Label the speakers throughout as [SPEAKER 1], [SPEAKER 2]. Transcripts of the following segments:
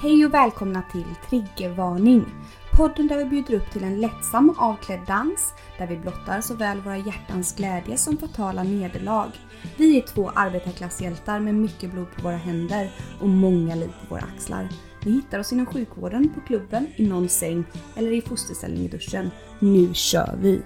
[SPEAKER 1] Hej och välkomna till Triggervarning! Podden där vi bjuder upp till en lättsam och avklädd dans där vi blottar såväl våra hjärtans glädje som fatala nederlag. Vi är två arbetarklasshjältar med mycket blod på våra händer och många liv på våra axlar. Ni hittar oss inom sjukvården, på klubben, i någon säng eller i fosterställning i duschen. Nu kör vi!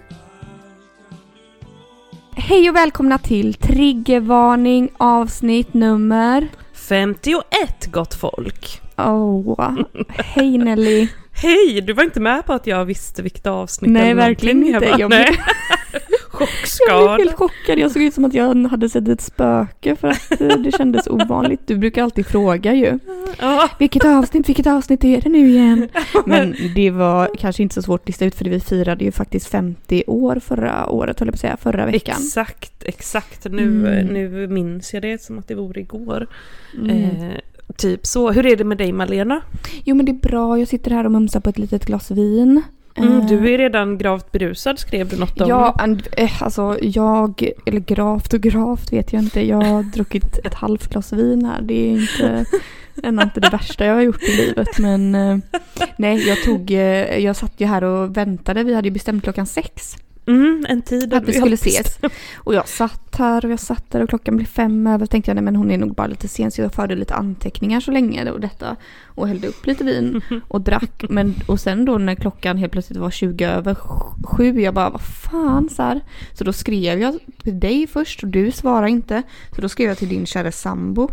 [SPEAKER 1] Hej och välkomna till Triggervarning avsnitt nummer...
[SPEAKER 2] 51 gott folk!
[SPEAKER 1] Åh, hej Nelly!
[SPEAKER 2] Hej! Du var inte med på att jag visste vilket avsnitt
[SPEAKER 1] Nej,
[SPEAKER 2] eller
[SPEAKER 1] verkligen inte.
[SPEAKER 2] Jag bara,
[SPEAKER 1] Jag
[SPEAKER 2] nej.
[SPEAKER 1] Jag blev helt chockad. Jag såg ut som att jag hade sett ett spöke för att eh, det kändes ovanligt. Du brukar alltid fråga ju.
[SPEAKER 2] Ja,
[SPEAKER 1] Vilket avsnitt, vilket avsnitt är det nu igen? Men det var kanske inte så svårt att lista ut för vi firade ju faktiskt 50 år förra året, höll jag på att säga, förra veckan.
[SPEAKER 2] exakt, exakt. Nu,
[SPEAKER 1] Mm.
[SPEAKER 2] nu minns jag det som att det vore igår.
[SPEAKER 1] Mm.
[SPEAKER 2] Eh, typ så. Hur är det med dig Malena?
[SPEAKER 1] Jo men det är bra, jag sitter här och mumsar på ett litet glas vin.
[SPEAKER 2] Mm,
[SPEAKER 1] Eh,
[SPEAKER 2] du är redan gravt berusad skrev du något om.
[SPEAKER 1] Ja, and, eh, alltså jag, eller gravt och gravt vet jag inte. Jag har druckit ett halvt glas vin här. Det är inte, ändå inte det värsta jag har gjort i livet. Men eh, nej, jag tog, eh, jag satt ju här och väntade. Vi hade ju bestämt klockan sex
[SPEAKER 2] Mm, en tid
[SPEAKER 1] att vi skulle ses. Och jag satt här och jag satt där och klockan blev fem över. tänkte jag, nej men hon är nog bara lite sen. Så jag förde lite anteckningar så länge och detta. Och hällde upp lite vin och drack. Men, och sen då när klockan helt plötsligt var 20 över sju, jag bara vad fan så här. Så då skrev jag till dig först och du svarade inte. Så då skrev jag till din kära sambo.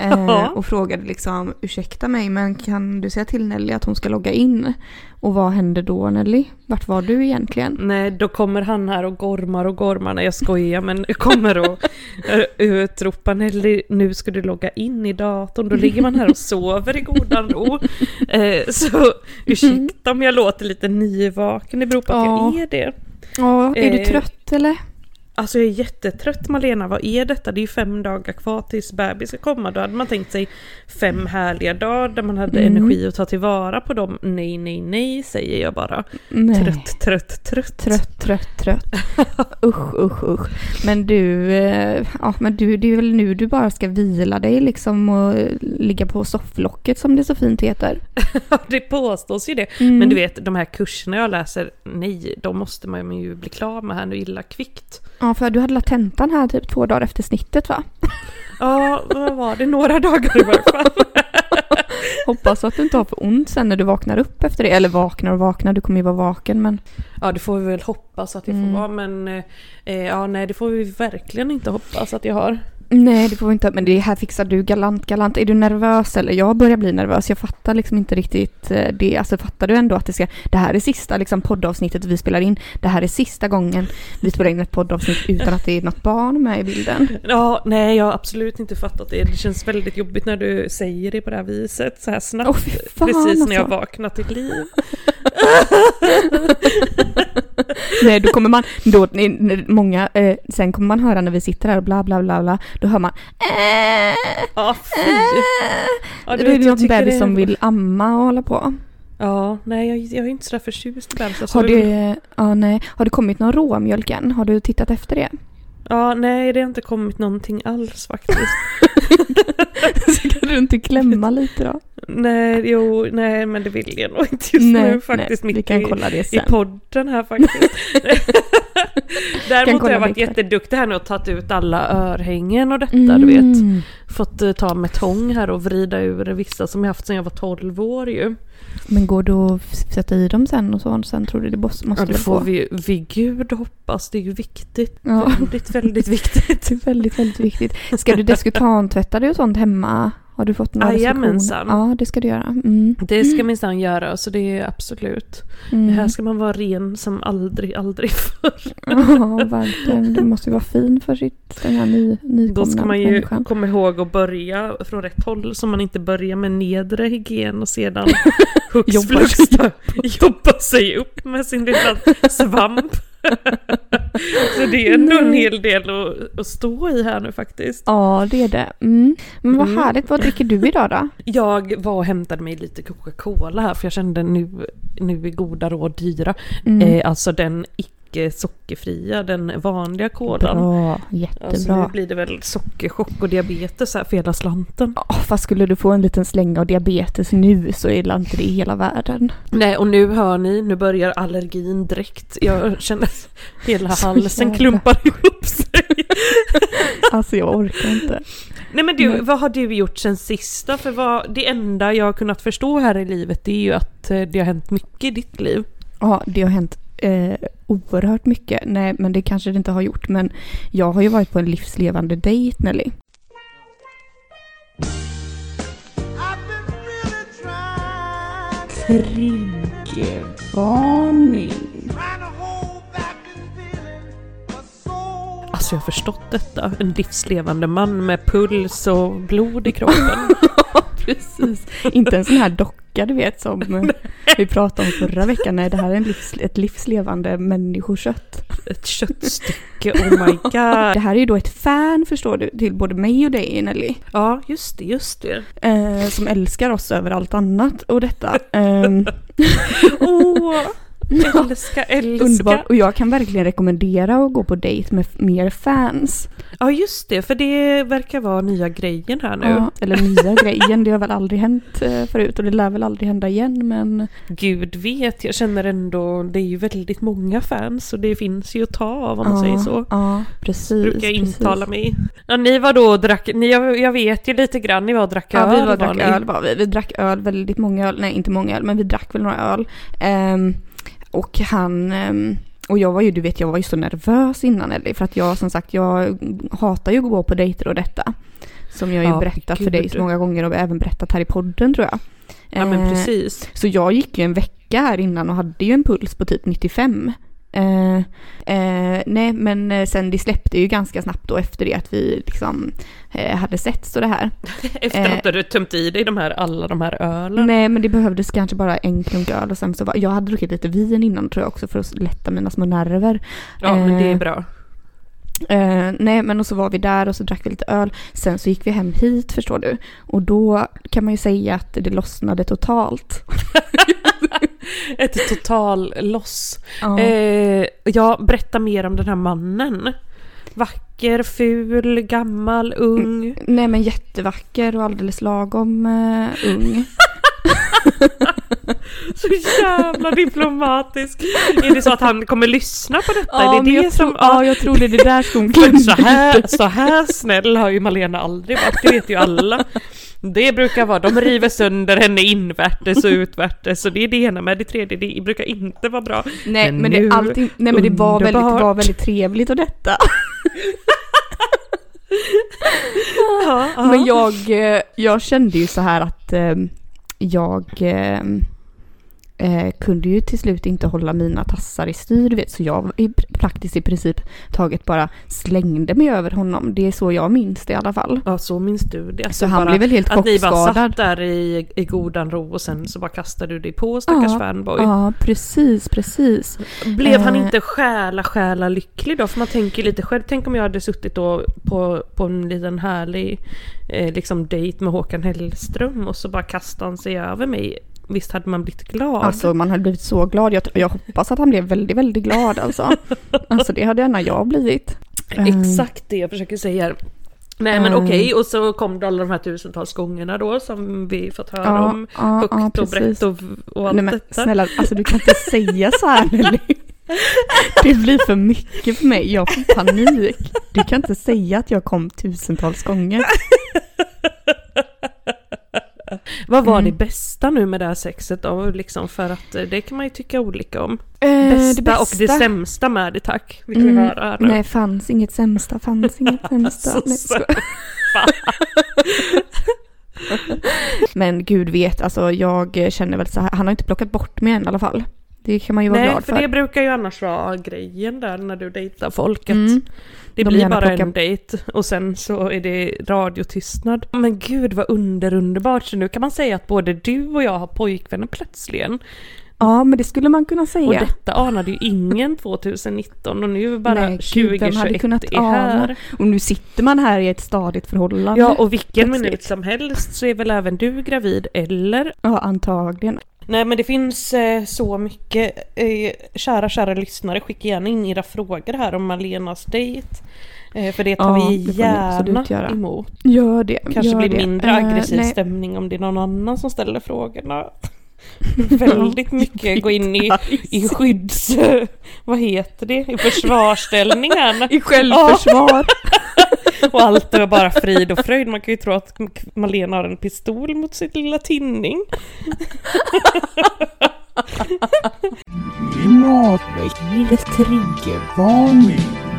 [SPEAKER 1] Eh, och frågade liksom ursäkta mig men kan du säga till Nelly att hon ska logga in? Och vad hände då Nelly? Vart var du egentligen?
[SPEAKER 2] Nej, då kommer han här och gormar och gormar. Nej, jag skojar, men kommer och eh, utropar Nelly, nu ska du logga in i datorn. Då ligger man här och sover i godan ro. Eh, så ursäkta om jag låter lite nyvaken, det beror på att
[SPEAKER 1] Ja.
[SPEAKER 2] jag är det.
[SPEAKER 1] Ja, är du
[SPEAKER 2] Eh,
[SPEAKER 1] trött eller?
[SPEAKER 2] Alltså jag är jättetrött Malena, vad är detta? Det är ju fem dagar kvar tills bebis ska komma. Då hade man tänkt sig fem härliga dagar där man hade
[SPEAKER 1] Mm.
[SPEAKER 2] energi att ta tillvara på dem. Nej, nej, nej säger jag bara.
[SPEAKER 1] Nej.
[SPEAKER 2] Trött, trött, trött.
[SPEAKER 1] Trött, trött, trött. usch, usch, usch. Men du, eh, ja men du, det är väl nu du bara ska vila dig liksom och eh, ligga på sofflocket som det så fint heter.
[SPEAKER 2] det påstås ju det.
[SPEAKER 1] Mm.
[SPEAKER 2] Men du vet, de här kurserna jag läser, nej, de måste man ju bli klar med här nu illa kvickt.
[SPEAKER 1] Ja, för du hade la tentan här typ två dagar efter snittet va?
[SPEAKER 2] Ja, vad var det? Några dagar i varje fall.
[SPEAKER 1] Hoppas att du inte har för ont sen när du vaknar upp efter det. Eller vaknar och vaknar, du kommer ju vara vaken men...
[SPEAKER 2] Ja, det får vi väl hoppas att det får
[SPEAKER 1] Mm.
[SPEAKER 2] vara, men eh, ja, nej, det får vi verkligen inte hoppas att jag har.
[SPEAKER 1] Nej, det får vi inte. Men det här fixar du galant, galant. Är du nervös eller? Jag börjar bli nervös. Jag fattar liksom inte riktigt eh, det. Alltså fattar du ändå att det ska... Det här är sista liksom poddavsnittet vi spelar in. Det här är sista gången vi spelar in ett poddavsnitt utan att det är något barn med i bilden.
[SPEAKER 2] Ja, nej, jag har absolut inte fattat det. Det känns väldigt jobbigt när du säger det på det här viset, så här snabbt.
[SPEAKER 1] Fy fan,
[SPEAKER 2] precis när jag
[SPEAKER 1] alltså.
[SPEAKER 2] vaknat till liv.
[SPEAKER 1] Nej, då kommer man... Då, nej, många... Eh, sen kommer man höra när vi sitter här och bla bla bla bla. Då hör man... Äh,
[SPEAKER 2] Ja, fy. Ja,
[SPEAKER 1] då
[SPEAKER 2] du
[SPEAKER 1] är
[SPEAKER 2] vet,
[SPEAKER 1] det någon bebis
[SPEAKER 2] det-
[SPEAKER 1] som vill amma och hålla på.
[SPEAKER 2] Ja, nej, jag, jag är inte sådär förtjust i bebisar.
[SPEAKER 1] Har det, ja, nej. har det kommit någon råmjölk än? Har du tittat efter det?
[SPEAKER 2] Ja, nej, det har inte kommit någonting alls faktiskt.
[SPEAKER 1] Så kan du inte klämma lite då?
[SPEAKER 2] nej, jo, nej, men det vill jag nog inte just nu faktiskt.
[SPEAKER 1] nej, vi kan
[SPEAKER 2] i,
[SPEAKER 1] kolla det
[SPEAKER 2] i
[SPEAKER 1] sen.
[SPEAKER 2] podden här faktiskt. Däremot har jag varit
[SPEAKER 1] lite.
[SPEAKER 2] jätteduktig här nu och tagit ut alla örhängen och detta, du vet.
[SPEAKER 1] Mm.
[SPEAKER 2] Fått eh, ta med tång här och vrida ur vissa som jag haft sedan jag var 12 år ju.
[SPEAKER 1] Men går det att sätta i dem sen och så? Sen tror du det måste
[SPEAKER 2] Ja, det får vi vid gud hoppas. Det är ju viktigt.
[SPEAKER 1] Ja.
[SPEAKER 2] Väldigt, väldigt viktigt.
[SPEAKER 1] Väldigt, väldigt viktigt. Ska du diskutantvätta dig och sånt hemma? Har du fått några
[SPEAKER 2] Jajamensan.
[SPEAKER 1] Ja, det ska du göra. Mm.
[SPEAKER 2] Det ska minsann göra, så det är absolut.
[SPEAKER 1] Mm.
[SPEAKER 2] Här ska man vara ren som aldrig, aldrig förr.
[SPEAKER 1] Ja, verkligen. Du måste ju vara fin för sitt, den här ny, nykomna
[SPEAKER 2] Då ska man ju
[SPEAKER 1] människan.
[SPEAKER 2] komma ihåg att börja från rätt håll så man inte börjar med nedre hygien och sedan flux
[SPEAKER 1] sig
[SPEAKER 2] jobba sig upp med sin lilla svamp. så det är ändå en hel del att, att stå i här nu faktiskt.
[SPEAKER 1] Ja, det är det. Mm. Men vad
[SPEAKER 2] Mm.
[SPEAKER 1] härligt. Vad dricker du idag då?
[SPEAKER 2] Jag var och hämtade mig lite Coca-Cola här för jag kände nu, nu är goda råd dyra.
[SPEAKER 1] Mm.
[SPEAKER 2] Eh, alltså den icke icke sockerfria, den vanliga kolan.
[SPEAKER 1] Bra,
[SPEAKER 2] Alltså nu
[SPEAKER 1] jättebra.
[SPEAKER 2] blir det väl sockerchock och diabetes här för hela slanten.
[SPEAKER 1] Ja, fast skulle du få en liten släng av diabetes nu så är det inte det i hela världen.
[SPEAKER 2] Nej och nu hör ni, nu börjar allergin direkt. Jag känner hela halsen klumpar ihop sig.
[SPEAKER 1] Alltså jag orkar inte.
[SPEAKER 2] Nej men du, vad har du gjort sen sista? För vad, det enda jag har kunnat förstå här i livet det är ju att eh, det har hänt mycket i ditt liv.
[SPEAKER 1] Ja, det har hänt eh, oerhört mycket. Nej, men det kanske det inte har gjort. Men jag har ju varit på en livslevande dejt, Nelly.
[SPEAKER 3] Triggervarning.
[SPEAKER 2] Alltså jag har förstått detta. En livslevande man med puls och blod i kroppen.
[SPEAKER 1] Precis. Inte en sån här docka, du vet, som eh, vi pratade om förra veckan. Nej, det här är en livs, ett livslevande människokött.
[SPEAKER 2] Ett köttstycke, oh my god.
[SPEAKER 1] Det här är ju då ett fan, förstår du, till både mig och dig, Nelly.
[SPEAKER 2] Ja, just det, just det.
[SPEAKER 1] Eh, som älskar oss över allt annat och detta. Ehm,
[SPEAKER 2] Åh, älska, älska.
[SPEAKER 1] underbart. Och jag kan verkligen rekommendera att gå på dejt med mer fans.
[SPEAKER 2] Ja, just det, för det verkar vara nya grejen här nu.
[SPEAKER 1] Ja, eller nya grejen, det har väl aldrig hänt eh, förut och det lär väl aldrig hända igen men
[SPEAKER 2] Gud vet, jag känner ändå, det är ju väldigt många fans och det finns ju att ta av om man
[SPEAKER 1] ja,
[SPEAKER 2] säger så.
[SPEAKER 1] Ja, precis.
[SPEAKER 2] Brukar jag
[SPEAKER 1] precis.
[SPEAKER 2] intala mig. Ja, ni var då och drack, ni, jag, jag vet ju lite grann, ni var och drack
[SPEAKER 1] Ja,
[SPEAKER 2] öl
[SPEAKER 1] vi var och drack öl var vi. Vi drack öl, väldigt många öl. Nej, inte många öl, men vi drack väl några öl. Ehm, och han... ehm, och jag var ju, du vet, jag var ju så nervös innan Ellie. För att jag, som sagt, jag hatar ju att gå på dejter och detta. Som jag ju
[SPEAKER 2] Ja,
[SPEAKER 1] berättat för dig så många gånger och även berättat här i podden tror jag.
[SPEAKER 2] Ja men
[SPEAKER 1] Eh,
[SPEAKER 2] precis.
[SPEAKER 1] Så jag gick ju en vecka här innan och hade ju en puls på typ 95. Eh, eh, nej men eh, sen det släppte ju ganska snabbt då efter det att vi liksom eh, hade sett så det här.
[SPEAKER 2] Efter
[SPEAKER 1] eh,
[SPEAKER 2] att du hade tömt i dig de här, alla de här ölen.
[SPEAKER 1] Nej men det behövdes kanske bara en klunk öl och sen så var, jag hade druckit lite vin innan tror jag också för att lätta mina små nerver.
[SPEAKER 2] Ja men det är
[SPEAKER 1] Eh,
[SPEAKER 2] bra.
[SPEAKER 1] Eh, nej men och så var vi där och så drack vi lite öl. Sen så gick vi hem hit förstår du. Och då kan man ju säga att det lossnade totalt.
[SPEAKER 2] Ett total loss.
[SPEAKER 1] Ja.
[SPEAKER 2] Eh, ja, berätta mer om den här mannen. Vacker, ful, gammal, ung.
[SPEAKER 1] Nej men jättevacker och alldeles lagom eh, ung.
[SPEAKER 2] Så jävla diplomatisk. Är det så att han kommer lyssna på detta? är det det
[SPEAKER 1] jag,
[SPEAKER 2] som...
[SPEAKER 1] tror, ja, jag tror det är det där skon
[SPEAKER 2] så här, så här snäll har ju Malena aldrig varit, det vet ju alla. Det brukar vara, de river sönder henne invärtes och utvärtes och det är det ena med det tredje, det brukar inte vara bra.
[SPEAKER 1] Nej
[SPEAKER 2] Men
[SPEAKER 1] men, det, allting, nej, men det var väldigt, det var väldigt trevligt och detta. Men jag, eh, jag kände ju så här att eh, jag eh, kunde ju till slut inte hålla mina tassar i styr, vet. Så jag i pr- praktiskt i princip taget bara slängde mig över honom. Det är så jag minns det i alla fall.
[SPEAKER 2] Ja, så minns du det.
[SPEAKER 1] Så han
[SPEAKER 2] bara
[SPEAKER 1] blev väl helt
[SPEAKER 2] Att ni bara
[SPEAKER 1] chockskadad.
[SPEAKER 2] satt där i, i godan ro och sen så bara kastade du dig på stackars
[SPEAKER 1] Ja,
[SPEAKER 2] fanboy.
[SPEAKER 1] Ja, precis, precis.
[SPEAKER 2] Blev han
[SPEAKER 1] Eh.
[SPEAKER 2] inte själa själa lycklig då? För man tänker lite själv, tänk om jag hade suttit då på, på en liten härlig eh, liksom dejt med Håkan Hellström och så bara kastade han sig över mig. Visst hade man blivit glad?
[SPEAKER 1] Alltså man hade blivit så glad. Jag, jag hoppas att han blev väldigt, väldigt glad alltså. Alltså det hade gärna jag blivit. Eh,
[SPEAKER 2] Exakt det jag försöker säga. Nej men
[SPEAKER 1] Mm.
[SPEAKER 2] okej, och så kom det alla de här tusentals gångerna då som vi fått höra
[SPEAKER 1] Ja,
[SPEAKER 2] om.
[SPEAKER 1] ja,
[SPEAKER 2] Högt
[SPEAKER 1] ja,
[SPEAKER 2] och brett och, och allt
[SPEAKER 1] Nej men
[SPEAKER 2] detta.
[SPEAKER 1] snälla, alltså du kan inte säga så här Nelly. Det blir för mycket för mig, jag får panik. Du kan inte säga att jag kom tusentals gånger.
[SPEAKER 2] Vad var
[SPEAKER 1] Mm.
[SPEAKER 2] det bästa nu med det här sexet då? Liksom för att eh, det kan man ju tycka olika om.
[SPEAKER 1] Eh,
[SPEAKER 2] bästa, och det sämsta med det tack. Vi
[SPEAKER 1] Mm,
[SPEAKER 2] höra nu.
[SPEAKER 1] Nej, fanns inget sämsta, fanns inget sämsta. Nej, Men gud vet, alltså jag känner väl så här, han har inte plockat bort mig än i alla fall. Det kan man ju vara
[SPEAKER 2] Nej,
[SPEAKER 1] glad
[SPEAKER 2] för
[SPEAKER 1] för.
[SPEAKER 2] det brukar ju annars vara grejen där när du dejtar folket.
[SPEAKER 1] Mm.
[SPEAKER 2] Det
[SPEAKER 1] De
[SPEAKER 2] blir bara
[SPEAKER 1] plockar-
[SPEAKER 2] en dejt och sen så är det radiotystnad. Men gud vad under underbart, så nu kan man säga att både du och jag har pojkvänner plötsligen.
[SPEAKER 1] Ja, men det skulle man kunna säga.
[SPEAKER 2] Och detta anade ju ingen 2019 och nu är bara
[SPEAKER 1] Nej, gud, vem hade
[SPEAKER 2] 2021
[SPEAKER 1] kunnat
[SPEAKER 2] är här.
[SPEAKER 1] ana? Och nu sitter man här i ett stadigt förhållande.
[SPEAKER 2] Ja, och vilken minut som helst så är väl även du gravid, eller?
[SPEAKER 1] Ja, antagligen.
[SPEAKER 2] Nej men det finns eh, så mycket. Eh, kära, kära lyssnare, skicka gärna in era frågor här om Malenas dejt. Eh, för det tar
[SPEAKER 1] Ja,
[SPEAKER 2] vi
[SPEAKER 1] det
[SPEAKER 2] gärna emot.
[SPEAKER 1] Gör det.
[SPEAKER 2] Kanske
[SPEAKER 1] gör
[SPEAKER 2] blir
[SPEAKER 1] det.
[SPEAKER 2] mindre
[SPEAKER 1] Eh,
[SPEAKER 2] aggressiv
[SPEAKER 1] nej.
[SPEAKER 2] stämning om det är någon annan som ställer frågorna. Väldigt mycket gå in i, i skydds... Vad heter det? I försvarsställning här.
[SPEAKER 1] I självförsvar.
[SPEAKER 2] Och allt är bara frid och fröjd. Man kan ju tro att Malena har en pistol mot sin lilla tinning.
[SPEAKER 3] Klimatväckningens triggervarning.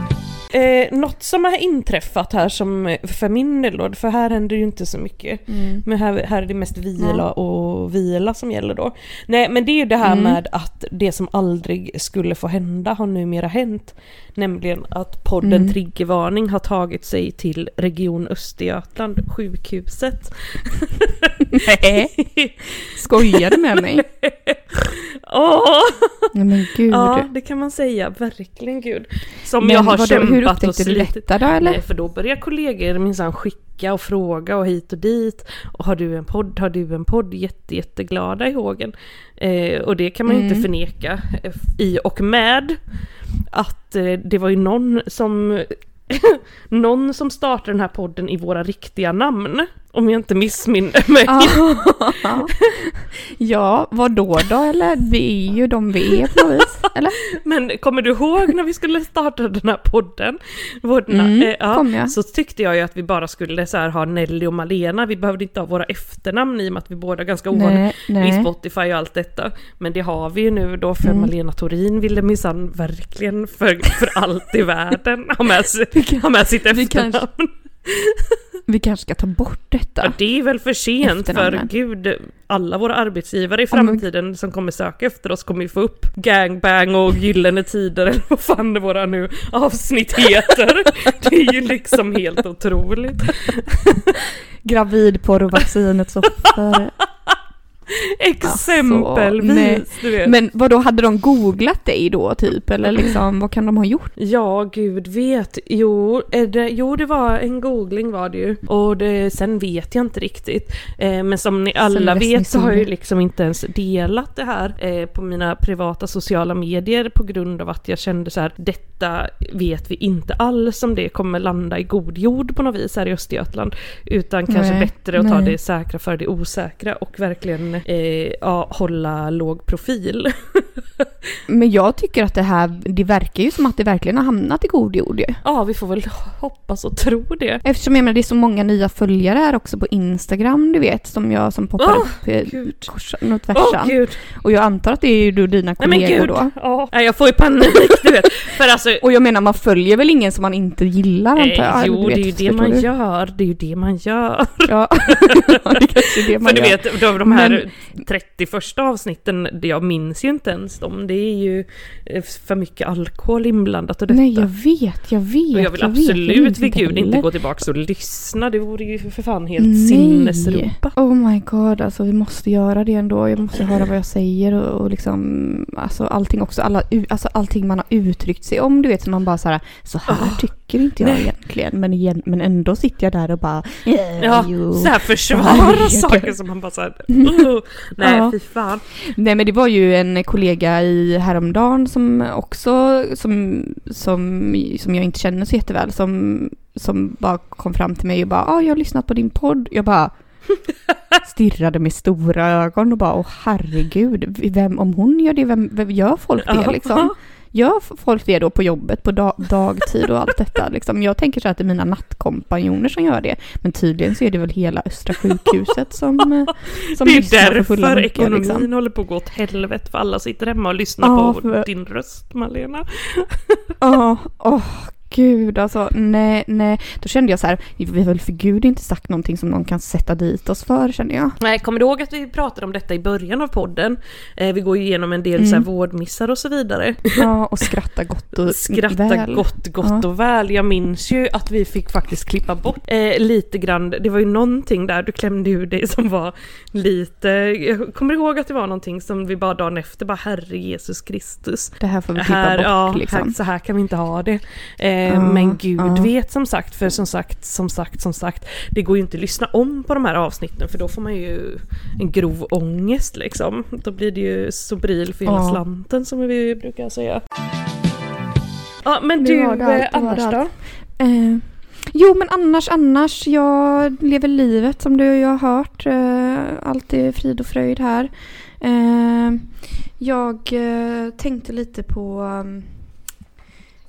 [SPEAKER 2] Eh, något som har inträffat här som för min del då, för här händer ju inte så mycket.
[SPEAKER 1] Mm.
[SPEAKER 2] Men här, här är det mest vila och vila som gäller då. Nej men det är ju det här
[SPEAKER 1] Mm.
[SPEAKER 2] med att det som aldrig skulle få hända har numera hänt. Nämligen att podden
[SPEAKER 1] Mm.
[SPEAKER 2] Triggervarning har tagit sig till Region Östergötland, sjukhuset.
[SPEAKER 1] Nej. Skojar du med mig?
[SPEAKER 2] Åh!
[SPEAKER 1] Nej men gud.
[SPEAKER 2] Ja, det kan man säga. Verkligen gud. Som
[SPEAKER 1] men
[SPEAKER 2] jag har kämpat
[SPEAKER 1] hur upptäckte du detta då eller?
[SPEAKER 2] Nej, för då börjar kollegor minsann skicka och fråga och hit och dit. Och har du en podd? Har du en podd? Jätte, jätteglada i hågen. Eh, och det kan man ju inte
[SPEAKER 1] Mm.
[SPEAKER 2] förneka eh, i och med att eh, det var ju någon som någon som startade den här podden i våra riktiga namn. Om jag inte missminner mig.
[SPEAKER 1] Ja. vad då då eller? Vi är ju de vi är på något vis, eller?
[SPEAKER 2] Men kommer du ihåg när vi skulle starta den här podden? Vår,
[SPEAKER 1] Mm,
[SPEAKER 2] eh, ja,
[SPEAKER 1] kom jag.
[SPEAKER 2] Så tyckte jag ju att vi bara skulle så här ha Nelly och Malena, vi behövde inte ha våra efternamn i och med att vi båda är ganska
[SPEAKER 1] Nej,
[SPEAKER 2] i. Spotify och allt detta. Men det har vi ju nu då för
[SPEAKER 1] Mm.
[SPEAKER 2] Malena Torin ville minsann verkligen för, för allt i världen ha med, sig, ha med sitt
[SPEAKER 1] vi
[SPEAKER 2] efternamn.
[SPEAKER 1] Vi kanske ska ta bort detta.
[SPEAKER 2] Ja, det är väl för sent för gud, alla våra arbetsgivare i framtiden som kommer söka efter oss kommer ju få upp gangbang och gyllene tider eller vad fan det våra nu avsnitt heter. Det är ju liksom helt otroligt.
[SPEAKER 1] Gravidporrvaccinets offer.
[SPEAKER 2] Exempelvis,
[SPEAKER 1] nej.
[SPEAKER 2] du vet.
[SPEAKER 1] Men vad då hade de googlat dig då typ? Eller liksom, vad kan de ha gjort?
[SPEAKER 2] Ja, gud vet. Jo, det, jo, det var en googling var det ju. Och det, sen vet jag inte riktigt. Eh, men som ni alla
[SPEAKER 1] Sen
[SPEAKER 2] vet så har jag ju liksom inte ens delat det här eh, på mina privata sociala medier på grund av att jag kände så här, detta vet vi inte alls om det kommer landa i god jord på något vis här i Östergötland. Utan kanske
[SPEAKER 1] Nej,
[SPEAKER 2] bättre att ta
[SPEAKER 1] nej.
[SPEAKER 2] det säkra för det osäkra och verkligen eh, ja, hålla låg profil.
[SPEAKER 1] Men jag tycker att det här, det verkar ju som att det verkligen har hamnat i god jord ju.
[SPEAKER 2] ja, vi får väl hoppas och tro det.
[SPEAKER 1] Eftersom jag menar det är så många nya följare här också på Instagram du vet som jag som poppar
[SPEAKER 2] Åh,
[SPEAKER 1] upp eh,
[SPEAKER 2] Gud.
[SPEAKER 1] korsan och tvärsan.
[SPEAKER 2] gud!
[SPEAKER 1] och jag antar att det är ju då dina
[SPEAKER 2] Nej men
[SPEAKER 1] kollegor
[SPEAKER 2] gud!
[SPEAKER 1] då.
[SPEAKER 2] Ja. Nej, jag får ju panik du vet. För alltså...
[SPEAKER 1] Och jag menar man följer väl ingen som man inte gillar antar jag?
[SPEAKER 2] Eh, jo,
[SPEAKER 1] du
[SPEAKER 2] det är
[SPEAKER 1] vet,
[SPEAKER 2] ju det man
[SPEAKER 1] du?
[SPEAKER 2] gör. Det är ju det man gör.
[SPEAKER 1] Ja, det kanske är det man
[SPEAKER 2] För du
[SPEAKER 1] gör.
[SPEAKER 2] vet, de, de här
[SPEAKER 1] Men-
[SPEAKER 2] 31 avsnitten, det- jag minns ju inte ens dem. Det är ju eh, för mycket alkohol inblandat och detta.
[SPEAKER 1] Nej jag vet, jag vet.
[SPEAKER 2] och jag vill
[SPEAKER 1] vet,
[SPEAKER 2] absolut vid gud inte gå tillbaka och lyssna. Det vore ju för fan helt
[SPEAKER 1] Nej. Oh my god, alltså vi måste göra det ändå. Jag måste höra vad jag säger och, och liksom, alltså allting också, alla, alltså allting man har uttryckt sig om, du vet, så man bara så här, så här
[SPEAKER 2] Åh,
[SPEAKER 1] tycker inte jag
[SPEAKER 2] nej.
[SPEAKER 1] egentligen, men, igen, men ändå sitter jag där och bara, "Eh,
[SPEAKER 2] Ja,
[SPEAKER 1] jo."
[SPEAKER 2] så här försvara saker som man bara såhär, nej
[SPEAKER 1] Ja.
[SPEAKER 2] fy fan.
[SPEAKER 1] Nej men det var ju en kollega i häromdagen som också, som, som, som jag inte känner så jätteväl, som, som bara kom fram till mig och bara, ah, jag har lyssnat på din podd. Jag bara stirrade med stora ögon och bara, åh herregud, vem, om hon gör det, vem, vem gör folk det liksom? Gör folk det då på jobbet på dag, dagtid och allt detta liksom? Jag tänker så att det är mina nattkompanjoner som gör det. Men tydligen så är det väl hela Östra sjukhuset som, eh, som
[SPEAKER 2] det är därför
[SPEAKER 1] munkar,
[SPEAKER 2] ekonomin
[SPEAKER 1] liksom.
[SPEAKER 2] håller på att gå åt helvete för alla sitter hemma och lyssnar
[SPEAKER 1] Ja,
[SPEAKER 2] på
[SPEAKER 1] för-
[SPEAKER 2] din röst Malena.
[SPEAKER 1] Ja, åh gud alltså, nej, nej. Då kände jag så här, vi har väl för gud inte sagt någonting som någon kan sätta dit oss för kände jag.
[SPEAKER 2] Nej, kommer du ihåg att vi pratade om detta i början av podden? Eh, vi går ju igenom en del så här
[SPEAKER 1] Mm.
[SPEAKER 2] vårdmissar och så vidare.
[SPEAKER 1] Ja, och skratta gott och
[SPEAKER 2] Skratta
[SPEAKER 1] väl.
[SPEAKER 2] gott, gott
[SPEAKER 1] Ja.
[SPEAKER 2] och väl. Jag minns ju att vi fick faktiskt klippa bort eh, lite grann. Det var ju någonting där du klämde ur dig som var lite... Jag kommer ihåg att det var någonting som vi bara dagen efter bara Herre Jesus Kristus.
[SPEAKER 1] Det här får vi klippa
[SPEAKER 2] Här,
[SPEAKER 1] bort
[SPEAKER 2] ja,
[SPEAKER 1] liksom.
[SPEAKER 2] här, så här kan vi inte ha det. Eh, Eh, men gud vet som sagt, för som sagt, som sagt, som sagt, det går ju inte att lyssna om på de här avsnitten för då får man ju en grov ångest liksom. Då blir det ju Sobril för hela slanten som vi brukar säga. Ja men du,
[SPEAKER 1] det allt,
[SPEAKER 2] annars då?
[SPEAKER 1] Eh, jo men annars, annars, jag lever livet som du och jag har hört. Eh, allt är frid och fröjd här. Eh, jag eh, tänkte lite på... um,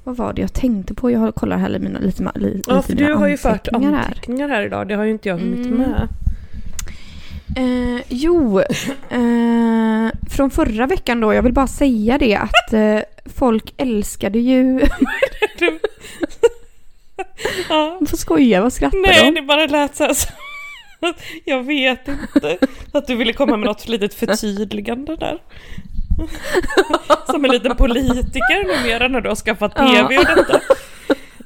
[SPEAKER 1] vad var det jag tänkte på? Jag kollar här lite mina, lite, ma- li,
[SPEAKER 2] Ja
[SPEAKER 1] lite
[SPEAKER 2] för du har ju fört
[SPEAKER 1] anteckningar här.
[SPEAKER 2] här idag, det har ju inte jag hunnit
[SPEAKER 1] Mm.
[SPEAKER 2] med.
[SPEAKER 1] Eh, jo, eh, från förra veckan då, jag vill bara säga det att eh, folk älskade ju...
[SPEAKER 2] Ja.
[SPEAKER 1] Man får skoja, vad skrattar
[SPEAKER 2] Nej,
[SPEAKER 1] de?
[SPEAKER 2] det bara lät så här så. Jag vet inte. Att du ville komma med något litet förtydligande där. Som en liten politiker numera när du har skaffat tv och detta.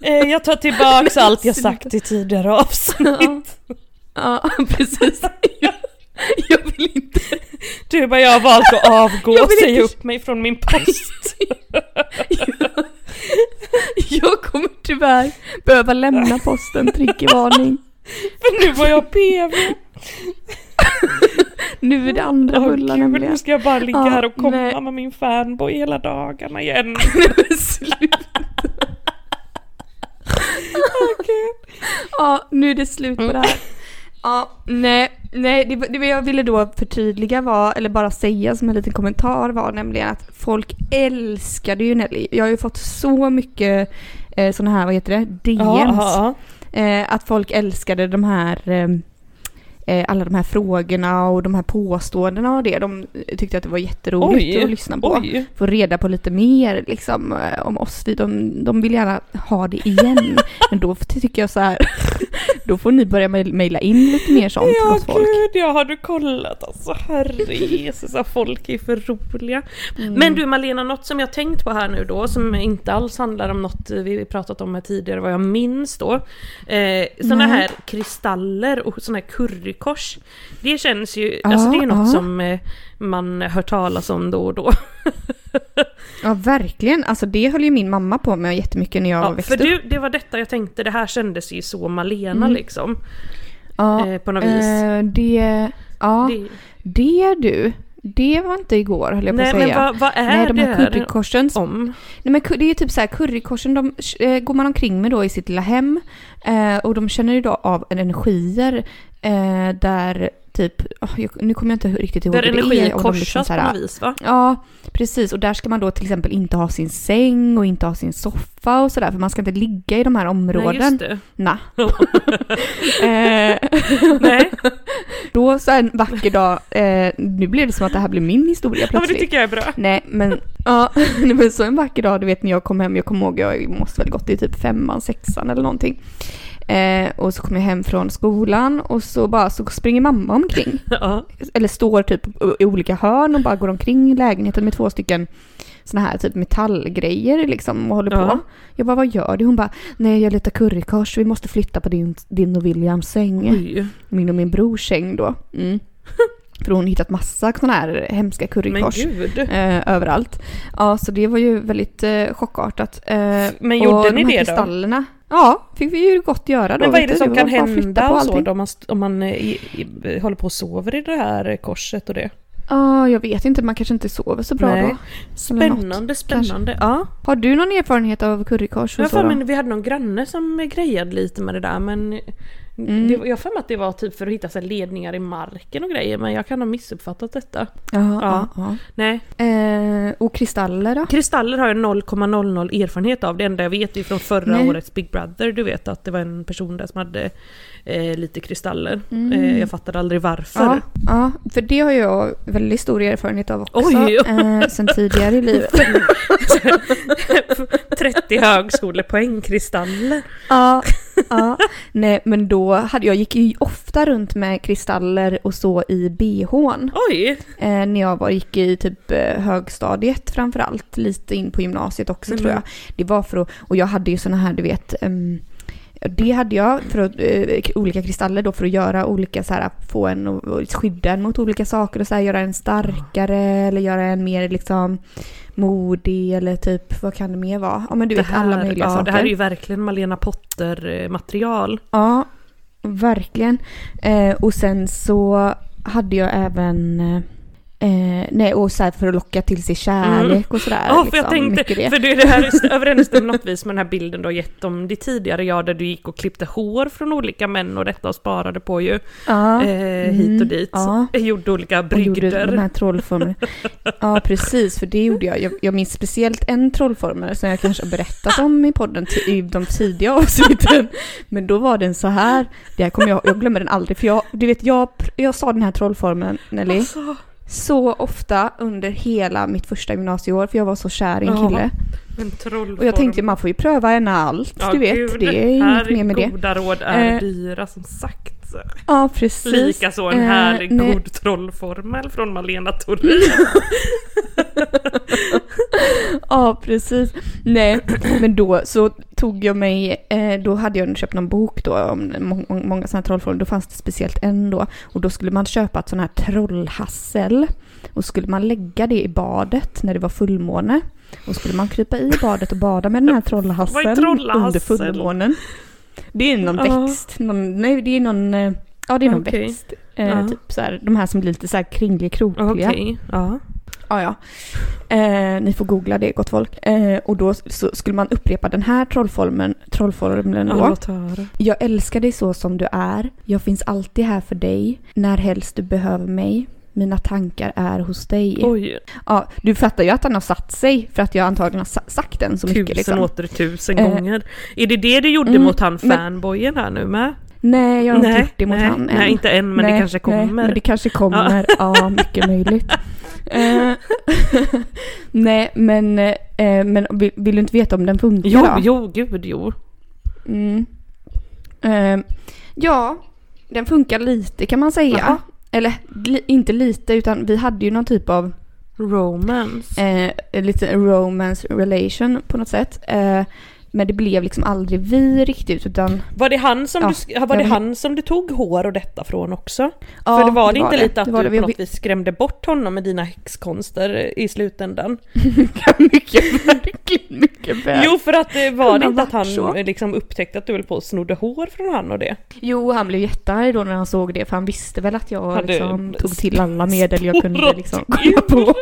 [SPEAKER 2] Eh, Jag tar tillbaks allt jag sagt i tidigare avsnitt.
[SPEAKER 1] Ja, precis. Jag, jag vill inte...
[SPEAKER 2] Du bara, jag har valt att avgå
[SPEAKER 1] Jag
[SPEAKER 2] och säga
[SPEAKER 1] inte-
[SPEAKER 2] upp mig från min post.
[SPEAKER 1] Jag kommer tyvärr behöva lämna posten, triggervarning.
[SPEAKER 2] För nu var jag PV.
[SPEAKER 1] Nu är det andra
[SPEAKER 2] Åh,
[SPEAKER 1] bullar nämligen.
[SPEAKER 2] Nu ska jag bara ligga
[SPEAKER 1] Ja,
[SPEAKER 2] här och komma
[SPEAKER 1] nej.
[SPEAKER 2] med min fanboy hela dagarna igen. Okej.
[SPEAKER 1] Ja, nu är det slut på det här. Ja, nej, nej det, det jag ville då förtydliga var, eller bara säga som en liten kommentar var nämligen att folk älskade ju Nelly. Jag har ju fått så mycket eh, sådana här, vad heter det, DMs.
[SPEAKER 2] Ja, ja,
[SPEAKER 1] Eh, att folk älskade de här eh, alla de här frågorna och de här påståendena och det. De tyckte att det var jätteroligt
[SPEAKER 2] Oj,
[SPEAKER 1] att lyssna på.
[SPEAKER 2] Oj.
[SPEAKER 1] Få reda på lite mer liksom, eh, om oss. Vi- De, de vill gärna ha det igen. Men då tycker jag så här, då får ni börja mejl- mejla in lite mer sånt
[SPEAKER 2] Ja
[SPEAKER 1] gott folk.
[SPEAKER 2] gud, ja har du kollat alltså herre Jesus, folk är för roliga.
[SPEAKER 1] Mm.
[SPEAKER 2] Men du Malena, något som jag tänkt på här nu då som inte alls handlar om något vi pratat om här tidigare vad jag minns då. Eh, sådana här kristaller och sådana här currykors. Det känns ju,
[SPEAKER 1] Ja,
[SPEAKER 2] alltså det är något
[SPEAKER 1] ja.
[SPEAKER 2] som eh, man hör talas om då och då.
[SPEAKER 1] Ja verkligen, alltså det höll ju min mamma på med jättemycket när jag
[SPEAKER 2] Ja,
[SPEAKER 1] växte
[SPEAKER 2] för
[SPEAKER 1] upp.
[SPEAKER 2] du, det var detta jag tänkte, det här kändes ju så Malena
[SPEAKER 1] Mm.
[SPEAKER 2] liksom.
[SPEAKER 1] Ja,
[SPEAKER 2] Eh, på något vis.
[SPEAKER 1] eh, det, ja,
[SPEAKER 2] Det,
[SPEAKER 1] det du, det var inte igår höll jag på
[SPEAKER 2] nej
[SPEAKER 1] att
[SPEAKER 2] men
[SPEAKER 1] säga.
[SPEAKER 2] vad, vad är
[SPEAKER 1] Nej, de
[SPEAKER 2] det
[SPEAKER 1] här currykorsen
[SPEAKER 2] om?
[SPEAKER 1] Nej men det är ju typ så här currykorsen, de eh, går man omkring med då i sitt lilla hem eh, och de känner ju då av energier eh, där typ, jag, nu kommer jag inte riktigt ihåg
[SPEAKER 2] Där energin
[SPEAKER 1] och de
[SPEAKER 2] korsas
[SPEAKER 1] liksom så
[SPEAKER 2] på något vis va?
[SPEAKER 1] Ja, precis. Och där ska man då till exempel inte ha sin säng och inte ha sin soffa och sådär för man ska inte ligga i de här
[SPEAKER 2] Nej
[SPEAKER 1] områdena.
[SPEAKER 2] just det.
[SPEAKER 1] eh,
[SPEAKER 2] Nej,
[SPEAKER 1] då så en vacker dag, eh, nu blev det som att det här blev min historia
[SPEAKER 2] ja, men det
[SPEAKER 1] plötsligt.
[SPEAKER 2] tycker jag är bra.
[SPEAKER 1] Nej men, ja, nej, men så en vacker dag, du vet när jag kom hem, jag kommer ihåg, jag måste väl gått i typ femman, sexan eller någonting. Eh, och så kom jag hem från skolan och så bara så springer mamma omkring.
[SPEAKER 2] Ja.
[SPEAKER 1] Eller står typ i olika hörn och bara går omkring i lägenheten med två stycken såna här typ metallgrejer liksom och håller på.
[SPEAKER 2] Ja.
[SPEAKER 1] Jag bara, vad gör du? Hon bara, nej jag letar currykors, vi måste flytta på din, din och Williams säng.
[SPEAKER 2] Oj.
[SPEAKER 1] Min och min brors säng då. Mm. För hon har hittat massa såna här hemska currykors eh, överallt. Ja, så det var ju väldigt eh, chockartat. Eh,
[SPEAKER 2] Men gjorde
[SPEAKER 1] och
[SPEAKER 2] ni
[SPEAKER 1] de här
[SPEAKER 2] det då?
[SPEAKER 1] kristallerna, Ja, fick vi ju gott göra då.
[SPEAKER 2] Men vad är det
[SPEAKER 1] du.
[SPEAKER 2] som
[SPEAKER 1] var
[SPEAKER 2] kan hända och så då, om man, om man eh, i, i, håller på och sover i det här korset och det?
[SPEAKER 1] Ja, jag vet inte. Man kanske inte sover så bra
[SPEAKER 2] Nej.
[SPEAKER 1] då. Något,
[SPEAKER 2] Spännande, spännande. Ja.
[SPEAKER 1] Har du någon erfarenhet av currykors?
[SPEAKER 2] Jag
[SPEAKER 1] och så
[SPEAKER 2] för
[SPEAKER 1] då?
[SPEAKER 2] mig vi hade någon granne som grejade lite med det där men
[SPEAKER 1] Mm.
[SPEAKER 2] det, jag har för mig att det var typ för att hitta så ledningar i marken och grejer men jag kan ha missuppfattat detta.
[SPEAKER 1] Ja,
[SPEAKER 2] Ja.
[SPEAKER 1] ja.
[SPEAKER 2] Nej,
[SPEAKER 1] ja. Eh, och kristaller då?
[SPEAKER 2] kristaller har jag 0,00 erfarenhet av. Det enda jag vet är från förra
[SPEAKER 1] Nej.
[SPEAKER 2] årets Big Brother. Du vet att det var en person där som hade eh, lite kristaller.
[SPEAKER 1] Mm.
[SPEAKER 2] Eh, jag fattade aldrig varför.
[SPEAKER 1] Ja, ja, för det har jag väldigt stor erfarenhet av också.
[SPEAKER 2] Oj.
[SPEAKER 1] Eh, sen tidigare i livet.
[SPEAKER 2] 30 högskolepoäng kristaller.
[SPEAKER 1] Ja, ja. Nej, men då hade jag gick ju ofta runt med kristaller och så i bhn.
[SPEAKER 2] Oj!
[SPEAKER 1] Eh, när jag var, gick i typ eh, högstadiet framförallt. Lite in på gymnasiet också
[SPEAKER 2] Mm.
[SPEAKER 1] tror jag. Det var för att, och jag hade ju såna här du vet, ehm, det hade jag för att, eh, olika kristaller då för att göra olika så här, få en och och skydda en mot olika saker och så här, göra en starkare eller göra en mer liksom modig eller typ vad kan det mer vara? Ja men du
[SPEAKER 2] Det
[SPEAKER 1] vet alla möjliga
[SPEAKER 2] ja,
[SPEAKER 1] saker.
[SPEAKER 2] Det här är ju verkligen Malena Potter-material.
[SPEAKER 1] Ja, verkligen. Eh, och sen så hade jag även Eh, nej, och så här för att locka till sig kärlek och sådär.
[SPEAKER 2] Ja, för
[SPEAKER 1] liksom,
[SPEAKER 2] jag tänkte,
[SPEAKER 1] mycket det.
[SPEAKER 2] för det, det här överensstämmer något vis med den här bilden du har gett om det tidigare, ja, där du gick och klippte hår från olika män och detta och sparade på ju,
[SPEAKER 1] ja,
[SPEAKER 2] eh, hit och dit.
[SPEAKER 1] ja.
[SPEAKER 2] Jag gjorde olika
[SPEAKER 1] och gjorde de
[SPEAKER 2] brygder.
[SPEAKER 1] här trollformerna. Ja, precis, för det gjorde jag. jag. Jag minns speciellt en trollformel som jag kanske har berättat om i podden i de tidiga avsnitten. Men då var den så här, det här kommer jag, jag glömmer den aldrig, för jag, du vet, jag, jag sa den här trollformeln, Nelly,
[SPEAKER 2] Alltså,
[SPEAKER 1] så ofta under hela mitt första gymnasieår, för jag var så kär i en
[SPEAKER 2] Ja.
[SPEAKER 1] kille.
[SPEAKER 2] en.
[SPEAKER 1] Och jag tänkte, man får ju pröva en allt,
[SPEAKER 2] Ja,
[SPEAKER 1] du vet,
[SPEAKER 2] gud,
[SPEAKER 1] det är
[SPEAKER 2] här
[SPEAKER 1] inget mer med det.
[SPEAKER 2] goda råd är
[SPEAKER 1] Eh,
[SPEAKER 2] dyra som sagt.
[SPEAKER 1] Ja, precis.
[SPEAKER 2] Likaså en
[SPEAKER 1] Eh,
[SPEAKER 2] härlig
[SPEAKER 1] nej.
[SPEAKER 2] god trollformel från Malena Thorin.
[SPEAKER 1] Ja, precis. Nej, men då så tog jag mig, eh, då hade jag köpt någon bok då om må- må- många sådana trollformler. Då fanns det speciellt en då. Och då skulle man köpa ett sånt här trollhassel. Och skulle man lägga det i badet när det var fullmåne. Och skulle man krypa i badet och bada med den här trollhasseln
[SPEAKER 2] trollhassel?
[SPEAKER 1] under fullmånen. Det är någon
[SPEAKER 2] Ja.
[SPEAKER 1] växt. Någon, nej, det är någon, eh, ja det är någon
[SPEAKER 2] Okej.
[SPEAKER 1] växt. Eh,
[SPEAKER 2] Ja.
[SPEAKER 1] Typ så här, de här som blir lite så här kringliga, krokliga.
[SPEAKER 2] Okej, ja.
[SPEAKER 1] Ja, ja. Eh, ni får googla det, gott folk. Eh, och då skulle man upprepa den här trollformeln, trollformeln
[SPEAKER 2] ja
[SPEAKER 1] då. Jag älskar dig så som du är. Jag finns alltid här för dig. När helst du behöver mig. Mina tankar är hos dig.
[SPEAKER 2] Oj,
[SPEAKER 1] Ja, du fattar ju att han har satt sig för att jag antagligen har sa- sagt den så mycket
[SPEAKER 2] tusen
[SPEAKER 1] liksom.
[SPEAKER 2] åter tusen
[SPEAKER 1] Eh,
[SPEAKER 2] gånger. Är det det du gjorde
[SPEAKER 1] mm,
[SPEAKER 2] mot han fanboyen här nu med?
[SPEAKER 1] Nej, jag har inte
[SPEAKER 2] Nej,
[SPEAKER 1] gjort det mot
[SPEAKER 2] nej,
[SPEAKER 1] han än.
[SPEAKER 2] nej, inte än, men det kanske kommer.
[SPEAKER 1] Nej, men det kanske kommer. Ja, mycket möjligt. Eh, nej, men, eh, men vill, vill du inte veta om den funkar
[SPEAKER 2] Jo,
[SPEAKER 1] då?
[SPEAKER 2] jo, gud jo.
[SPEAKER 1] Mm. Eh, ja, den funkar lite kan man säga.
[SPEAKER 2] Jaha.
[SPEAKER 1] Eller inte lite, utan vi hade ju någon typ av
[SPEAKER 2] Romance.
[SPEAKER 1] eh, lite romance relation på något sätt. Eh, men det blev liksom aldrig vi riktigt, utan
[SPEAKER 2] Var det han som,
[SPEAKER 1] Ja,
[SPEAKER 2] du, var det han som du tog hår och detta från också?
[SPEAKER 1] ja,
[SPEAKER 2] För det var det inte lite att
[SPEAKER 1] det var
[SPEAKER 2] du
[SPEAKER 1] det.
[SPEAKER 2] på något
[SPEAKER 1] Vi-
[SPEAKER 2] vis skrämde bort honom med dina häxkonster i slutändan?
[SPEAKER 1] mycket, verkligen mycket väl.
[SPEAKER 2] Jo, för att det var det inte att han
[SPEAKER 1] så.
[SPEAKER 2] liksom upptäckte att du höll på och snodde hår från han och det?
[SPEAKER 1] Jo, han blev jättearg då när han såg det för han visste väl att jag liksom tog till alla medel jag kunde liksom komma på.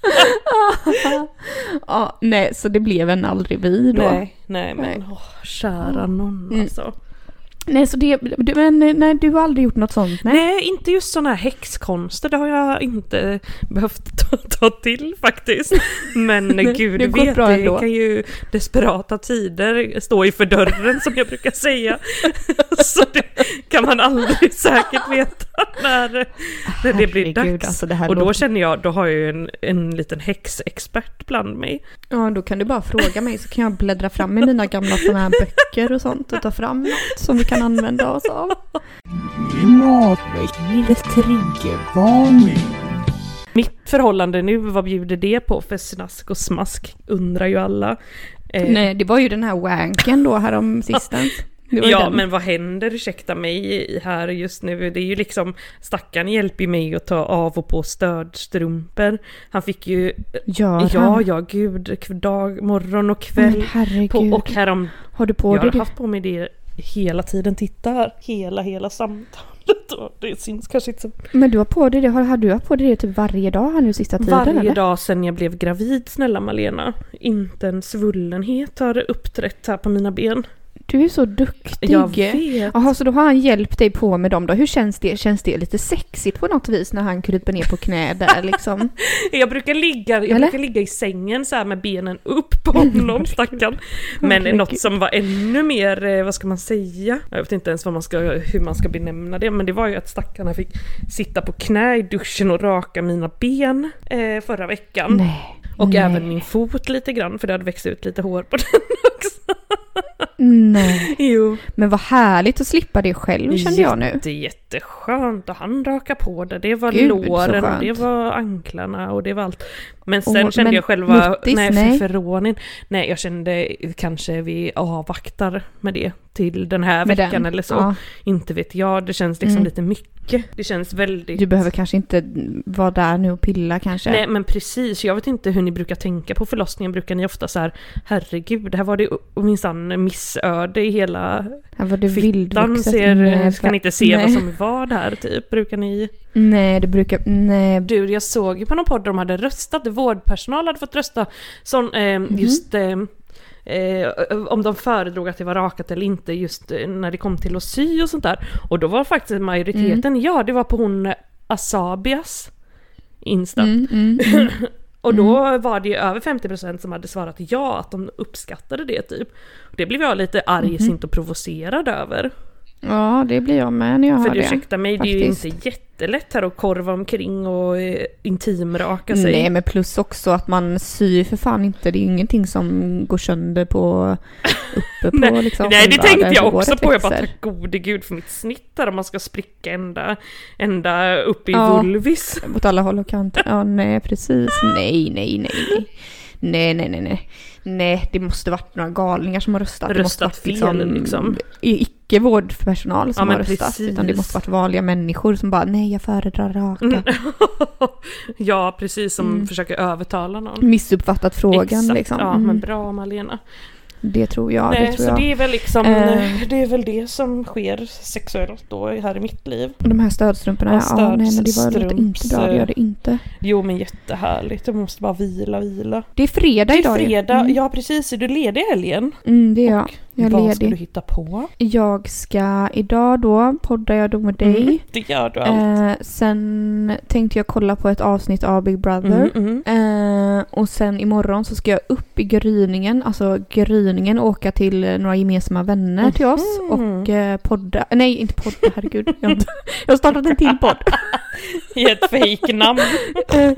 [SPEAKER 1] ja, nej, så det blev en aldrig vi då.
[SPEAKER 2] Nej, nej men
[SPEAKER 1] Nej.
[SPEAKER 2] åh, kära någon
[SPEAKER 1] Mm. Nej, så det, du, men nej, du har aldrig gjort något sånt? Nej.
[SPEAKER 2] Nej, inte just sådana här häxkonster, det har jag inte behövt ta, ta till faktiskt. Men gud,
[SPEAKER 1] det
[SPEAKER 2] vet,
[SPEAKER 1] bra
[SPEAKER 2] det kan ju desperata tider stå inför dörren som jag brukar säga. Så det kan man aldrig säkert veta när, när det blir dags.
[SPEAKER 1] Alltså det
[SPEAKER 2] Och då
[SPEAKER 1] låter-
[SPEAKER 2] känner jag, då har jag ju en, en liten häxexpert bland mig.
[SPEAKER 1] Ja, då kan du bara fråga mig så kan jag bläddra fram i mina gamla sådana här böcker och sånt och ta fram något som kan använda oss av.
[SPEAKER 2] Mitt förhållande nu, vad bjuder det på för snask och smask, undrar ju alla. Eh,
[SPEAKER 1] Nej, det var ju den här wanken då härom sistens.
[SPEAKER 2] Ja,
[SPEAKER 1] den.
[SPEAKER 2] men vad händer, ursäkta mig, här just nu? Det är ju liksom, stackaren hjälper ju mig att ta av och på stödstrumpor. Han fick ju,
[SPEAKER 1] Gör
[SPEAKER 2] ja,
[SPEAKER 1] han?
[SPEAKER 2] ja, gud, dag, morgon och
[SPEAKER 1] Men
[SPEAKER 2] kväll.
[SPEAKER 1] herregud.
[SPEAKER 2] På, och härom,
[SPEAKER 1] har du på
[SPEAKER 2] jag
[SPEAKER 1] dig
[SPEAKER 2] har
[SPEAKER 1] det?
[SPEAKER 2] haft på mig det hela tiden. Titta här, hela, hela samtalet. Och det syns kanske inte så
[SPEAKER 1] Men du har på dig det, har, har du haft på dig det typ varje dag här nu sista tiden
[SPEAKER 2] Varje
[SPEAKER 1] eller?
[SPEAKER 2] dag sedan jag blev gravid, snälla Malena. Inte en svullenhet har uppträtt här på mina ben.
[SPEAKER 1] Du är så duktig.
[SPEAKER 2] Jag vet.
[SPEAKER 1] Jaha, så då har han hjälpt dig på med dem då. Hur känns det? Känns det lite sexigt på något vis när han kryper ner på knä där liksom?
[SPEAKER 2] Jag brukar ligga, jag
[SPEAKER 1] Eller?
[SPEAKER 2] brukar ligga i sängen så här med benen upp på honom, stackarn. Men
[SPEAKER 1] Herregud.
[SPEAKER 2] något som var ännu mer, eh, vad ska man säga? Jag vet inte ens vad man ska, hur man ska benämna det, men det var ju att stackarna fick sitta på knä i duschen och raka mina ben eh, förra veckan.
[SPEAKER 1] Nej.
[SPEAKER 2] Och
[SPEAKER 1] nej,
[SPEAKER 2] även min fot lite grann, för det hade växt ut lite hår på den också.
[SPEAKER 1] Nej.
[SPEAKER 2] Jo.
[SPEAKER 1] Men vad härligt att slippa det själv kände jag nu.
[SPEAKER 2] Jätte, jätteskönt och han raka på det. Det var
[SPEAKER 1] Gud,
[SPEAKER 2] låren och det var anklarna och det var allt. Men sen
[SPEAKER 1] Och-
[SPEAKER 2] kände
[SPEAKER 1] men
[SPEAKER 2] jag själva,
[SPEAKER 1] Muttis,
[SPEAKER 2] nej,
[SPEAKER 1] nej.
[SPEAKER 2] för förvåning. Nej, jag kände kanske vi avvaktar med det till den här
[SPEAKER 1] Med
[SPEAKER 2] veckan
[SPEAKER 1] den.
[SPEAKER 2] eller så.
[SPEAKER 1] Ja.
[SPEAKER 2] Inte vet jag, det känns liksom
[SPEAKER 1] Mm.
[SPEAKER 2] lite mycket. Det känns väldigt...
[SPEAKER 1] Du behöver kanske inte vara där nu och pilla kanske.
[SPEAKER 2] Nej men precis, jag vet inte hur ni brukar tänka på förlossningen. Brukar ni ofta så här, herregud, här var det minsann missöde i hela
[SPEAKER 1] Här var det
[SPEAKER 2] fittan. Ser,
[SPEAKER 1] Nej,
[SPEAKER 2] ska ni inte se
[SPEAKER 1] nej.
[SPEAKER 2] vad som var där typ? Brukar ni?
[SPEAKER 1] Nej, det brukar... Nej.
[SPEAKER 2] Du, jag såg ju på någon podd där de hade röstat, vårdpersonal hade fått rösta, sån, eh, just eh, eh, om de föredrog att det var rakat eller inte just eh, när det kom till att sy och sånt där. Och då var faktiskt majoriteten,
[SPEAKER 1] Mm.
[SPEAKER 2] ja det var på hon eh, Asabias Insta.
[SPEAKER 1] Mm, mm, mm.
[SPEAKER 2] Och då var det ju över 50% som hade svarat ja, att de uppskattade det typ. Det blev jag lite arg,
[SPEAKER 1] Mhm.
[SPEAKER 2] och provocerad över.
[SPEAKER 1] Ja, det blir jag med när jag
[SPEAKER 2] För
[SPEAKER 1] hör det.
[SPEAKER 2] ursäkta mig, det är ju
[SPEAKER 1] faktiskt.
[SPEAKER 2] inte jättelätt här att korva omkring och eh, intimraka sig.
[SPEAKER 1] Nej, men plus också att man syr för fan inte. Det är ju ingenting som går sönder på uppe på
[SPEAKER 2] Nej,
[SPEAKER 1] liksom.
[SPEAKER 2] Nej det tänkte jag också på, jag bara tack gode gud för mitt snitt där om man ska spricka ända, ända upp i
[SPEAKER 1] Ja.
[SPEAKER 2] vulvis.
[SPEAKER 1] Åt alla håll och kanter. Ja, nej precis. Nej, nej, nej, nej. Nej, nej, nej, nej. Nej, det måste varit några galningar som har röstat.
[SPEAKER 2] Röstat fel, liksom.
[SPEAKER 1] i- Icke vårdpersonal som
[SPEAKER 2] Ja,
[SPEAKER 1] har röstat.
[SPEAKER 2] precis.
[SPEAKER 1] Utan det måste varit vanliga människor som bara, nej jag föredrar raka.
[SPEAKER 2] Mm. ja, precis som
[SPEAKER 1] Mm.
[SPEAKER 2] försöker övertala någon.
[SPEAKER 1] Missuppfattat frågan
[SPEAKER 2] Exakt,
[SPEAKER 1] liksom.
[SPEAKER 2] ja
[SPEAKER 1] Mm.
[SPEAKER 2] men bra Malena.
[SPEAKER 1] Det tror jag,
[SPEAKER 2] Nej,
[SPEAKER 1] det tror
[SPEAKER 2] så
[SPEAKER 1] jag.
[SPEAKER 2] det är väl liksom,
[SPEAKER 1] Eh.
[SPEAKER 2] det är väl det som sker sexuellt då här i mitt liv.
[SPEAKER 1] De här stödstrumporna,
[SPEAKER 2] Ja,
[SPEAKER 1] ja, nej men det var
[SPEAKER 2] stödstrumps-
[SPEAKER 1] inte bra, det gör det inte.
[SPEAKER 2] Jo men jättehärligt, jag måste bara vila, vila.
[SPEAKER 1] Det är fredag
[SPEAKER 2] Det är
[SPEAKER 1] idag
[SPEAKER 2] fredag,
[SPEAKER 1] Mm.
[SPEAKER 2] ja precis, är du ledig i helgen?
[SPEAKER 1] Mm, det är jag. Jag är
[SPEAKER 2] Vad ska du
[SPEAKER 1] ledig.
[SPEAKER 2] hitta på?
[SPEAKER 1] Jag ska, idag då, poddar jag då med dig.
[SPEAKER 2] Mm, det gör du allt.
[SPEAKER 1] Eh, sen tänkte jag kolla på ett avsnitt av Big Brother.
[SPEAKER 2] Mm, mm.
[SPEAKER 1] Eh, och sen imorgon så ska jag upp i gryningen, alltså gryningen åka till några gemensamma vänner till oss
[SPEAKER 2] Mhm.
[SPEAKER 1] och eh, podda. Nej, inte podda, herregud. Jag har startat en till podd.
[SPEAKER 2] I ett fejknamn.
[SPEAKER 1] Eh,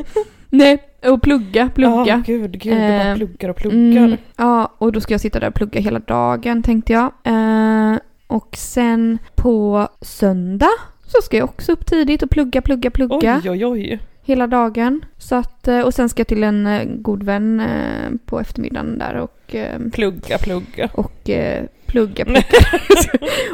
[SPEAKER 1] nej, och plugga, plugga.
[SPEAKER 2] Ja, gud, gud, du bara
[SPEAKER 1] Eh,
[SPEAKER 2] pluggar och pluggar.
[SPEAKER 1] Mm, ja, och då ska jag sitta där och plugga hela dagen tänkte jag. Eh, och sen på söndag så ska jag också upp tidigt och plugga, plugga, plugga
[SPEAKER 2] Oj, oj, oj.
[SPEAKER 1] hela dagen. Så att, eh, och sen ska jag till en eh, god vän eh, på eftermiddagen där och, eh,
[SPEAKER 2] Plugga, plugga.
[SPEAKER 1] och eh, plugga,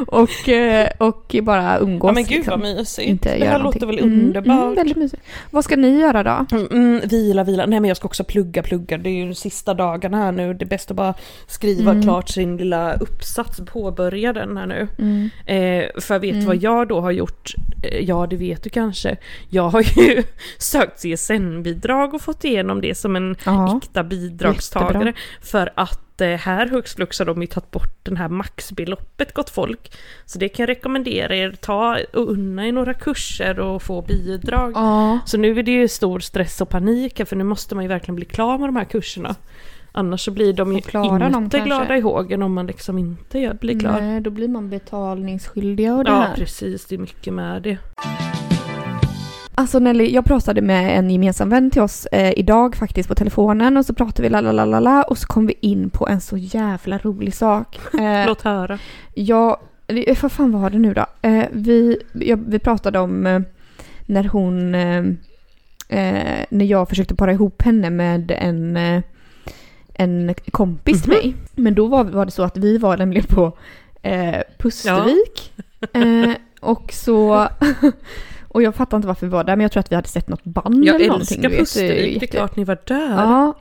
[SPEAKER 1] och, eh, och bara umgås.
[SPEAKER 2] Ja men gud
[SPEAKER 1] liksom.
[SPEAKER 2] vad mysigt.
[SPEAKER 1] Inte
[SPEAKER 2] det
[SPEAKER 1] göra
[SPEAKER 2] här
[SPEAKER 1] någonting.
[SPEAKER 2] låter väl
[SPEAKER 1] Mm,
[SPEAKER 2] underbart.
[SPEAKER 1] Mm, väldigt mysigt. Vad ska ni göra då?
[SPEAKER 2] Mm, mm, vila, vila. Nej men jag ska också plugga, plugga. Det är ju de sista dagarna här nu. Det är bäst att bara skriva
[SPEAKER 1] Mm.
[SPEAKER 2] klart sin lilla uppsats, påbörja den här nu.
[SPEAKER 1] Mm.
[SPEAKER 2] Eh, för vet
[SPEAKER 1] Mm.
[SPEAKER 2] vad jag då har gjort? Eh, ja det vet du kanske. Jag har ju sökt CSN-bidrag och fått igenom det som en
[SPEAKER 1] Ja.
[SPEAKER 2] äkta bidragstagare.
[SPEAKER 1] Jättebra.
[SPEAKER 2] För att eh, här högst flux har de ju tagit bort den här maxbeloppet gott folk. Så det kan jag rekommendera er. Ta och unna er några kurser och få bidrag.
[SPEAKER 1] Ja.
[SPEAKER 2] Så nu är det ju stor stress och panik för nu måste man ju verkligen bli klar med de här kurserna. Annars så blir de ju inte
[SPEAKER 1] dem
[SPEAKER 2] glada i hågen om man liksom inte blir klar.
[SPEAKER 1] Nej, då blir man betalningsskyldig och det
[SPEAKER 2] Ja
[SPEAKER 1] här.
[SPEAKER 2] precis, det är mycket med det.
[SPEAKER 1] Alltså Nelly, jag pratade med en gemensam vän till oss eh, idag faktiskt på telefonen och så pratade vi la la la la la och så kom vi in på en så jävla rolig sak. Eh,
[SPEAKER 2] Låt höra.
[SPEAKER 1] jag, det- vad fan var det nu då? Eh, vi, jag, vi pratade om eh, när hon, eh, eh, när jag försökte para ihop henne med en, eh, en kompis till
[SPEAKER 2] Mhm.
[SPEAKER 1] mig. Men då var, var det så att vi var nämligen på eh, Pustervik. Eh, och så... Och jag fattar inte varför vi var där men jag tror att vi hade sett något band
[SPEAKER 2] Jag
[SPEAKER 1] eller någonting.
[SPEAKER 2] älskar
[SPEAKER 1] du vet.
[SPEAKER 2] Pustervik, det är klart ni var där.
[SPEAKER 1] Ja.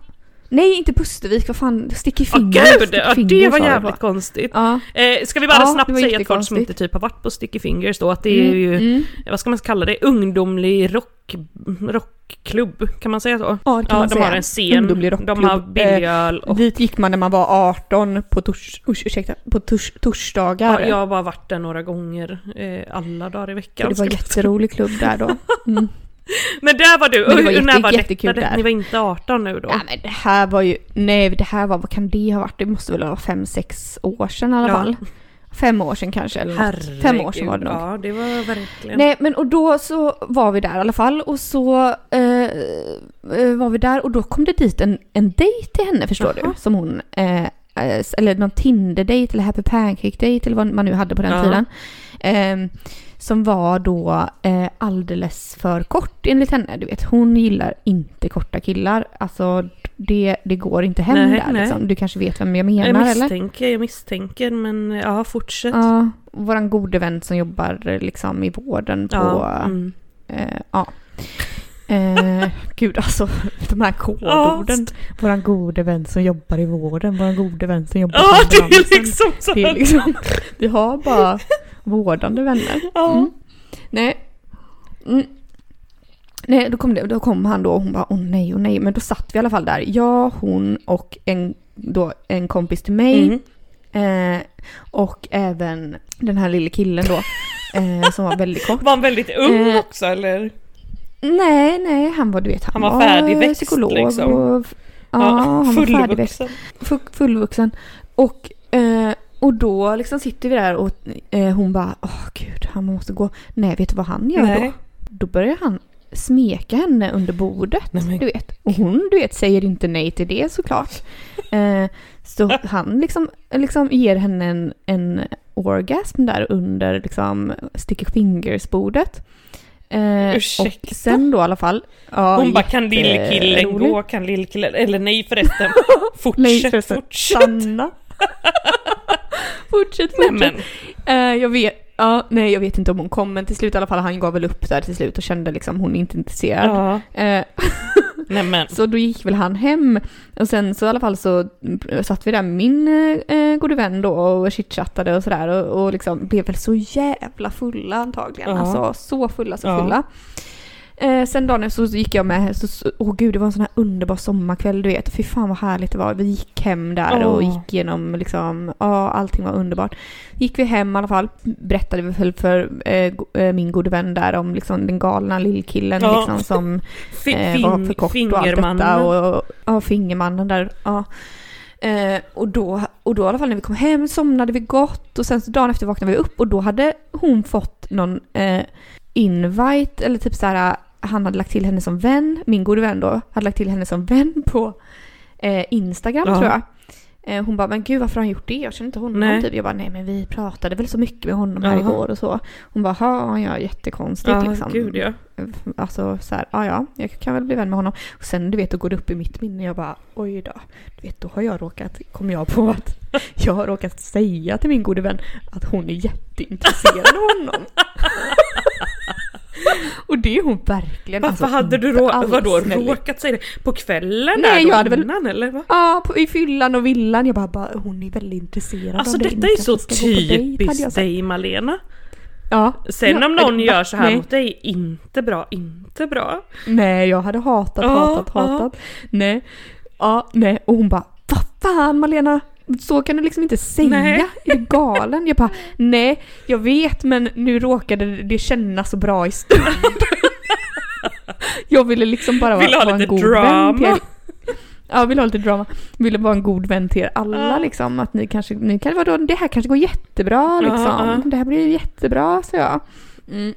[SPEAKER 1] Nej, inte Pustervik, vad fan, Sticky
[SPEAKER 2] Åh
[SPEAKER 1] Fingers.
[SPEAKER 2] gud,
[SPEAKER 1] Sticky
[SPEAKER 2] ja, det var jävligt
[SPEAKER 1] bara.
[SPEAKER 2] konstigt.
[SPEAKER 1] Ja.
[SPEAKER 2] Eh, ska vi bara
[SPEAKER 1] Ja, det
[SPEAKER 2] snabbt säga att folk som inte typ har varit på Sticky Fingers då, att det är
[SPEAKER 1] Mm,
[SPEAKER 2] ju,
[SPEAKER 1] mm.
[SPEAKER 2] vad ska man kalla det, ungdomlig rock, rockklubb, kan man säga så?
[SPEAKER 1] Ja, det kan
[SPEAKER 2] Ja,
[SPEAKER 1] man
[SPEAKER 2] de
[SPEAKER 1] säga.
[SPEAKER 2] har en scen,
[SPEAKER 1] Ungdomlig
[SPEAKER 2] de har billig öl och
[SPEAKER 1] Dit gick man när man var 18 på, tors, usch, ursäkta, på tors, torsdagar.
[SPEAKER 2] Ja, jag har bara varit där några gånger, eh, alla dagar i veckan.
[SPEAKER 1] det var
[SPEAKER 2] säga.
[SPEAKER 1] jätterolig klubb där då. Mm.
[SPEAKER 2] Men där var du,
[SPEAKER 1] Men det var
[SPEAKER 2] och när
[SPEAKER 1] jätte-
[SPEAKER 2] var
[SPEAKER 1] jättekul
[SPEAKER 2] detta?
[SPEAKER 1] där.
[SPEAKER 2] Ni var inte 18 nu då?
[SPEAKER 1] Ja men det här var ju, nej det här var, vad kan det ha varit? Det måste väl vara fem, sex år sedan i alla
[SPEAKER 2] Ja.
[SPEAKER 1] fall. Fem år sedan kanske eller något. Fem år sedan var det nog.
[SPEAKER 2] Ja, det var verkligen.
[SPEAKER 1] Nej men och då så var vi där i alla fall och så eh, eh, var vi där och då kom det dit en, en dejt till henne förstår
[SPEAKER 2] Jaha.
[SPEAKER 1] du. Som hon, eh, eh, eller någon Tinder-dejt eller Happy Pancake-dejt eller vad man nu hade på den
[SPEAKER 2] Ja.
[SPEAKER 1] tiden. Eh, Som var då eh, alldeles för kort enligt henne. Du vet, hon gillar inte korta killar. Alltså det, det går inte hem
[SPEAKER 2] Nej,
[SPEAKER 1] där
[SPEAKER 2] nej.
[SPEAKER 1] liksom. Du kanske vet vem jag menar
[SPEAKER 2] Jag
[SPEAKER 1] eller?
[SPEAKER 2] misstänker, jag misstänker, men ja, fortsätt.
[SPEAKER 1] Ja, våran gode vän som jobbar liksom i vården på...
[SPEAKER 2] Ja, mm.
[SPEAKER 1] Eh, ja. Eh, gud alltså, de här kodorden. Våran gode vän som jobbar i vården, våran gode vän som jobbar
[SPEAKER 2] Ja,
[SPEAKER 1] på ambulansen.
[SPEAKER 2] liksom så
[SPEAKER 1] Det är liksom, vi har bara vårdande vänner.
[SPEAKER 2] Ja.
[SPEAKER 1] Mm. Nej. Mm. Nej, då kom, det, då kom han då och hon bara åh nej, åh nej. Men då satt vi i alla fall där. Jag, hon och en, då, en kompis till mig.
[SPEAKER 2] Mm.
[SPEAKER 1] Eh, och även den här lille killen då. Eh, som var väldigt kort.
[SPEAKER 2] Var han väldigt ung
[SPEAKER 1] Eh,
[SPEAKER 2] också eller?
[SPEAKER 1] Nej, nej, han var du vet, han,
[SPEAKER 2] Han var färdigväxt,
[SPEAKER 1] psykolog
[SPEAKER 2] liksom.
[SPEAKER 1] och... Ja, han var färdigväxt.
[SPEAKER 2] fullvuxen.
[SPEAKER 1] Full- fullvuxen. Och, eh, och då liksom sitter vi där och eh, hon bara, åh gud, han måste gå. Nej, vet du vad han gör
[SPEAKER 2] Nej.
[SPEAKER 1] då? Då börjar han smeka henne under bordet.
[SPEAKER 2] Nej,
[SPEAKER 1] Du vet. Och hon, du vet, säger inte nej till det såklart. Eh, så han liksom, liksom ger henne en, en orgasm där under liksom sticky fingers-bordet. Eh, och
[SPEAKER 2] Ursäkta?
[SPEAKER 1] sen då i alla fall. Ja,
[SPEAKER 2] Hon bara kan lillkillen gå, kan lillkillen, eller nej förresten. Fortsätt,
[SPEAKER 1] Nej, förresten.
[SPEAKER 2] fortsätt.
[SPEAKER 1] Stanna. fortsätt,
[SPEAKER 2] Nej
[SPEAKER 1] fortsätt.
[SPEAKER 2] men,
[SPEAKER 1] Eh, jag vet, ja, nej jag vet inte om hon kom, men till slut i alla fall, han gav väl upp där till slut och kände liksom hon är inte intresserad.
[SPEAKER 2] ja, nej men.
[SPEAKER 1] så då gick väl han hem och sen så i alla fall så satt vi där med min eh, gode vän då och chitchattade och sådär och, och liksom blev väl så jävla fulla antagligen.
[SPEAKER 2] Ja.
[SPEAKER 1] Alltså så fulla, så
[SPEAKER 2] Ja.
[SPEAKER 1] Eh, sen dagen så gick jag med, så, åh gud det var en sån här underbar sommarkväll du vet. Fy fan vad härligt det var. Vi gick hem där och
[SPEAKER 2] Åh.
[SPEAKER 1] gick igenom liksom, ja allting var underbart. Gick vi hem i alla fall, berättade vi väl för eh, eh, min gode vän där om liksom den galna lillkillen
[SPEAKER 2] Ja.
[SPEAKER 1] liksom som eh, var för kort och allt detta och, och ja, fingermannen där. Ja. Eh, och, då, och då i alla fall när vi kom hem somnade vi gott och sen så dagen efter vaknade vi upp och då hade hon fått någon eh, invite eller typ så här han hade lagt till henne som vän, min gode vän då, hade lagt till henne som vän på eh, Instagram
[SPEAKER 2] Ja.
[SPEAKER 1] tror jag. Eh, hon bara, men gud varför har han gjort det? Jag känner inte honom.
[SPEAKER 2] Nej.
[SPEAKER 1] Typ. Jag bara, nej men vi pratade väl så mycket med honom här
[SPEAKER 2] Jaha.
[SPEAKER 1] igår och så. Hon bara, ja, ja jättekonstigt
[SPEAKER 2] Ja,
[SPEAKER 1] liksom.
[SPEAKER 2] gud ja.
[SPEAKER 1] Alltså så här, ja ja, jag kan väl bli vän med honom. Och sen du vet, då går det upp i mitt minne. Jag bara, oj då. Du vet, då har jag råkat, kom jag på att jag har råkat säga till min gode vän att hon är jätteintresserad av honom. Och det är hon verkligen.
[SPEAKER 2] Varför
[SPEAKER 1] alltså,
[SPEAKER 2] hade du rå- vadå, råkat säga det? På kvällen
[SPEAKER 1] Nej, jag hade väl-
[SPEAKER 2] innan eller? Va?
[SPEAKER 1] Ja, på, i fyllan och villan. Jag bara, bara hon är väldigt intresserad
[SPEAKER 2] Alltså
[SPEAKER 1] av dig.
[SPEAKER 2] detta
[SPEAKER 1] Ni
[SPEAKER 2] är så typiskt dig Malena.
[SPEAKER 1] Ja.
[SPEAKER 2] Sen
[SPEAKER 1] ja,
[SPEAKER 2] om någon
[SPEAKER 1] va?
[SPEAKER 2] gör så här
[SPEAKER 1] Nej.
[SPEAKER 2] mot dig, inte bra, inte bra.
[SPEAKER 1] Nej, jag hade hatat,
[SPEAKER 2] Ja,
[SPEAKER 1] hatat,
[SPEAKER 2] ja.
[SPEAKER 1] hatat. Nej. Ja, nej. Och hon bara, vad fan Malena? Så kan du liksom inte säga.
[SPEAKER 2] Nej.
[SPEAKER 1] Är du galen? Jag bara, nej, jag vet men nu råkade det kännas så bra i stunden. jag ville liksom bara
[SPEAKER 2] Vill
[SPEAKER 1] vara, vara en god
[SPEAKER 2] drama.
[SPEAKER 1] vän till er. Ja, vill ha lite drama. Ville vara en god vän till er alla
[SPEAKER 2] Ja.
[SPEAKER 1] liksom. Att ni kanske, ni kan vadå, det här kanske går jättebra liksom.
[SPEAKER 2] ja.
[SPEAKER 1] Det här blir jättebra, så jag. Mm.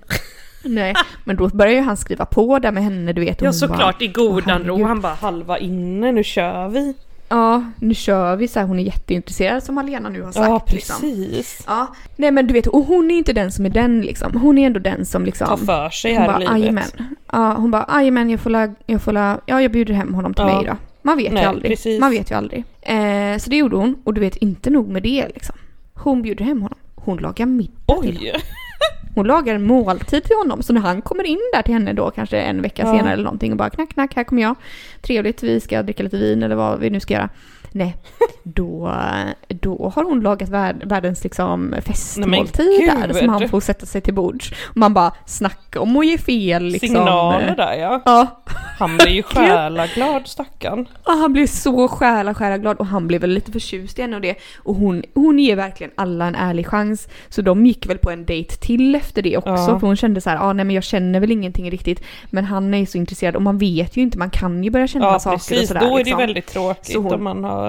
[SPEAKER 1] Nej, men då börjar ju han skriva på där med henne, du vet.
[SPEAKER 2] Ja såklart i godan
[SPEAKER 1] "Åh,
[SPEAKER 2] ro,
[SPEAKER 1] herregud."
[SPEAKER 2] han bara halva inne, nu kör vi.
[SPEAKER 1] Ja, nu kör vi så här, hon är jätteintresserad som Alena nu har sagt.
[SPEAKER 2] Ja
[SPEAKER 1] Liksom.
[SPEAKER 2] precis.
[SPEAKER 1] Ja, nej men du vet, och hon är inte den som är den liksom. Hon är ändå den som liksom...
[SPEAKER 2] Ta för sig här
[SPEAKER 1] bara,
[SPEAKER 2] i livet.
[SPEAKER 1] Ja, hon bara, jajamän, jag får la, jag får la, ja jag bjuder hem honom till
[SPEAKER 2] Ja.
[SPEAKER 1] mig då. Man vet
[SPEAKER 2] Nej,
[SPEAKER 1] ju aldrig.
[SPEAKER 2] precis.
[SPEAKER 1] Man vet ju aldrig. Eh, så det gjorde hon, och du vet, inte nog med det liksom. Hon bjuder hem honom. Hon lagar middag till honom. Hon lagar en måltid till honom. Så när han kommer in där till henne då, kanske en vecka
[SPEAKER 2] Ja.
[SPEAKER 1] senare eller någonting och bara knack, knack, här kommer jag. Trevligt, vi ska dricka lite vin eller vad vi nu ska göra. Nej, då, då har hon lagat värld, världens liksom festmåltid där som han får sätta sig till bords. Och man bara, snacka om att ge fel liksom.
[SPEAKER 2] Signaler där ja.
[SPEAKER 1] Ja,
[SPEAKER 2] Han blir ju själaglad stackarn.
[SPEAKER 1] och han blev så själa, själa glad och han blev väl lite förtjust i henne och det. Och hon, hon ger verkligen alla en ärlig chans. Så de gick väl på en dejt till efter det också.
[SPEAKER 2] Ja.
[SPEAKER 1] För hon kände så här, ah, nej men jag känner väl ingenting riktigt. Men han är ju så intresserad och man vet ju inte, man kan ju börja känna
[SPEAKER 2] Ja
[SPEAKER 1] saker och
[SPEAKER 2] precis,
[SPEAKER 1] sådär.
[SPEAKER 2] då är det
[SPEAKER 1] liksom.
[SPEAKER 2] väldigt tråkigt
[SPEAKER 1] Så hon-
[SPEAKER 2] om man har...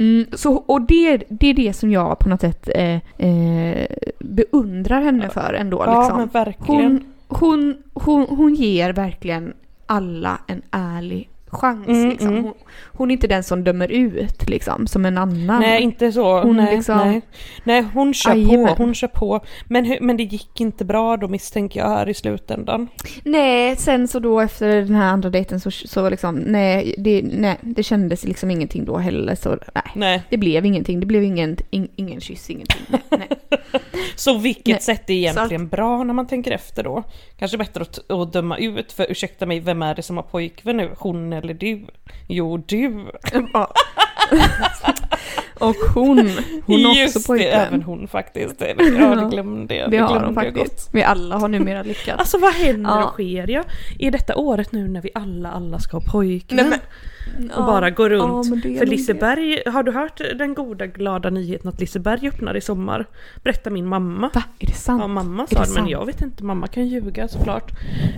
[SPEAKER 1] Mm, så, och det, det är det som jag på något sätt eh, eh, beundrar henne för ändå.
[SPEAKER 2] Ja
[SPEAKER 1] liksom.
[SPEAKER 2] men verkligen.
[SPEAKER 1] Hon, hon, hon, hon ger verkligen alla en ärlig chans.
[SPEAKER 2] Mm,
[SPEAKER 1] liksom.
[SPEAKER 2] mm.
[SPEAKER 1] Hon, hon är inte den som dömer ut liksom, som en annan.
[SPEAKER 2] Nej, inte så.
[SPEAKER 1] Hon
[SPEAKER 2] nej,
[SPEAKER 1] liksom-
[SPEAKER 2] nej. nej, hon kör
[SPEAKER 1] Jajamän.
[SPEAKER 2] på. Hon kör på. Men, men det gick inte bra då misstänker jag här i slutändan.
[SPEAKER 1] Nej, sen så då efter den här andra dejten så, så liksom, nej det, nej, det kändes liksom ingenting då heller. Så nej,
[SPEAKER 2] Nej.
[SPEAKER 1] det blev ingenting. Det blev ingen, in, ingen kyss, ingenting. Nej.
[SPEAKER 2] Så vilket
[SPEAKER 1] Nej.
[SPEAKER 2] sätt är egentligen bra när man tänker efter då? Kanske bättre att, att döma ut, för ursäkta mig, vem är det som har pojkvän nu? Hon eller du? Jo, du.
[SPEAKER 1] Ja. Och hon, hon har
[SPEAKER 2] Just
[SPEAKER 1] också
[SPEAKER 2] det,
[SPEAKER 1] pojkvän.
[SPEAKER 2] även hon faktiskt. Det, ja, det glömde jag.
[SPEAKER 1] Det har hon faktiskt. Vi alla har numera lyckats.
[SPEAKER 2] Alltså vad händer
[SPEAKER 1] Ja.
[SPEAKER 2] och sker ja? Är detta året nu när vi alla, alla ska ha pojkvän?
[SPEAKER 1] Nej, men-
[SPEAKER 2] och bara gå runt. För Liseberg, har du hört den goda glada nyheten att Liseberg öppnar i sommar? Berättar min mamma.
[SPEAKER 1] Va? Är det sant?
[SPEAKER 2] Ja, mamma sa
[SPEAKER 1] det
[SPEAKER 2] det, men jag vet inte, mamma kan ljuga såklart.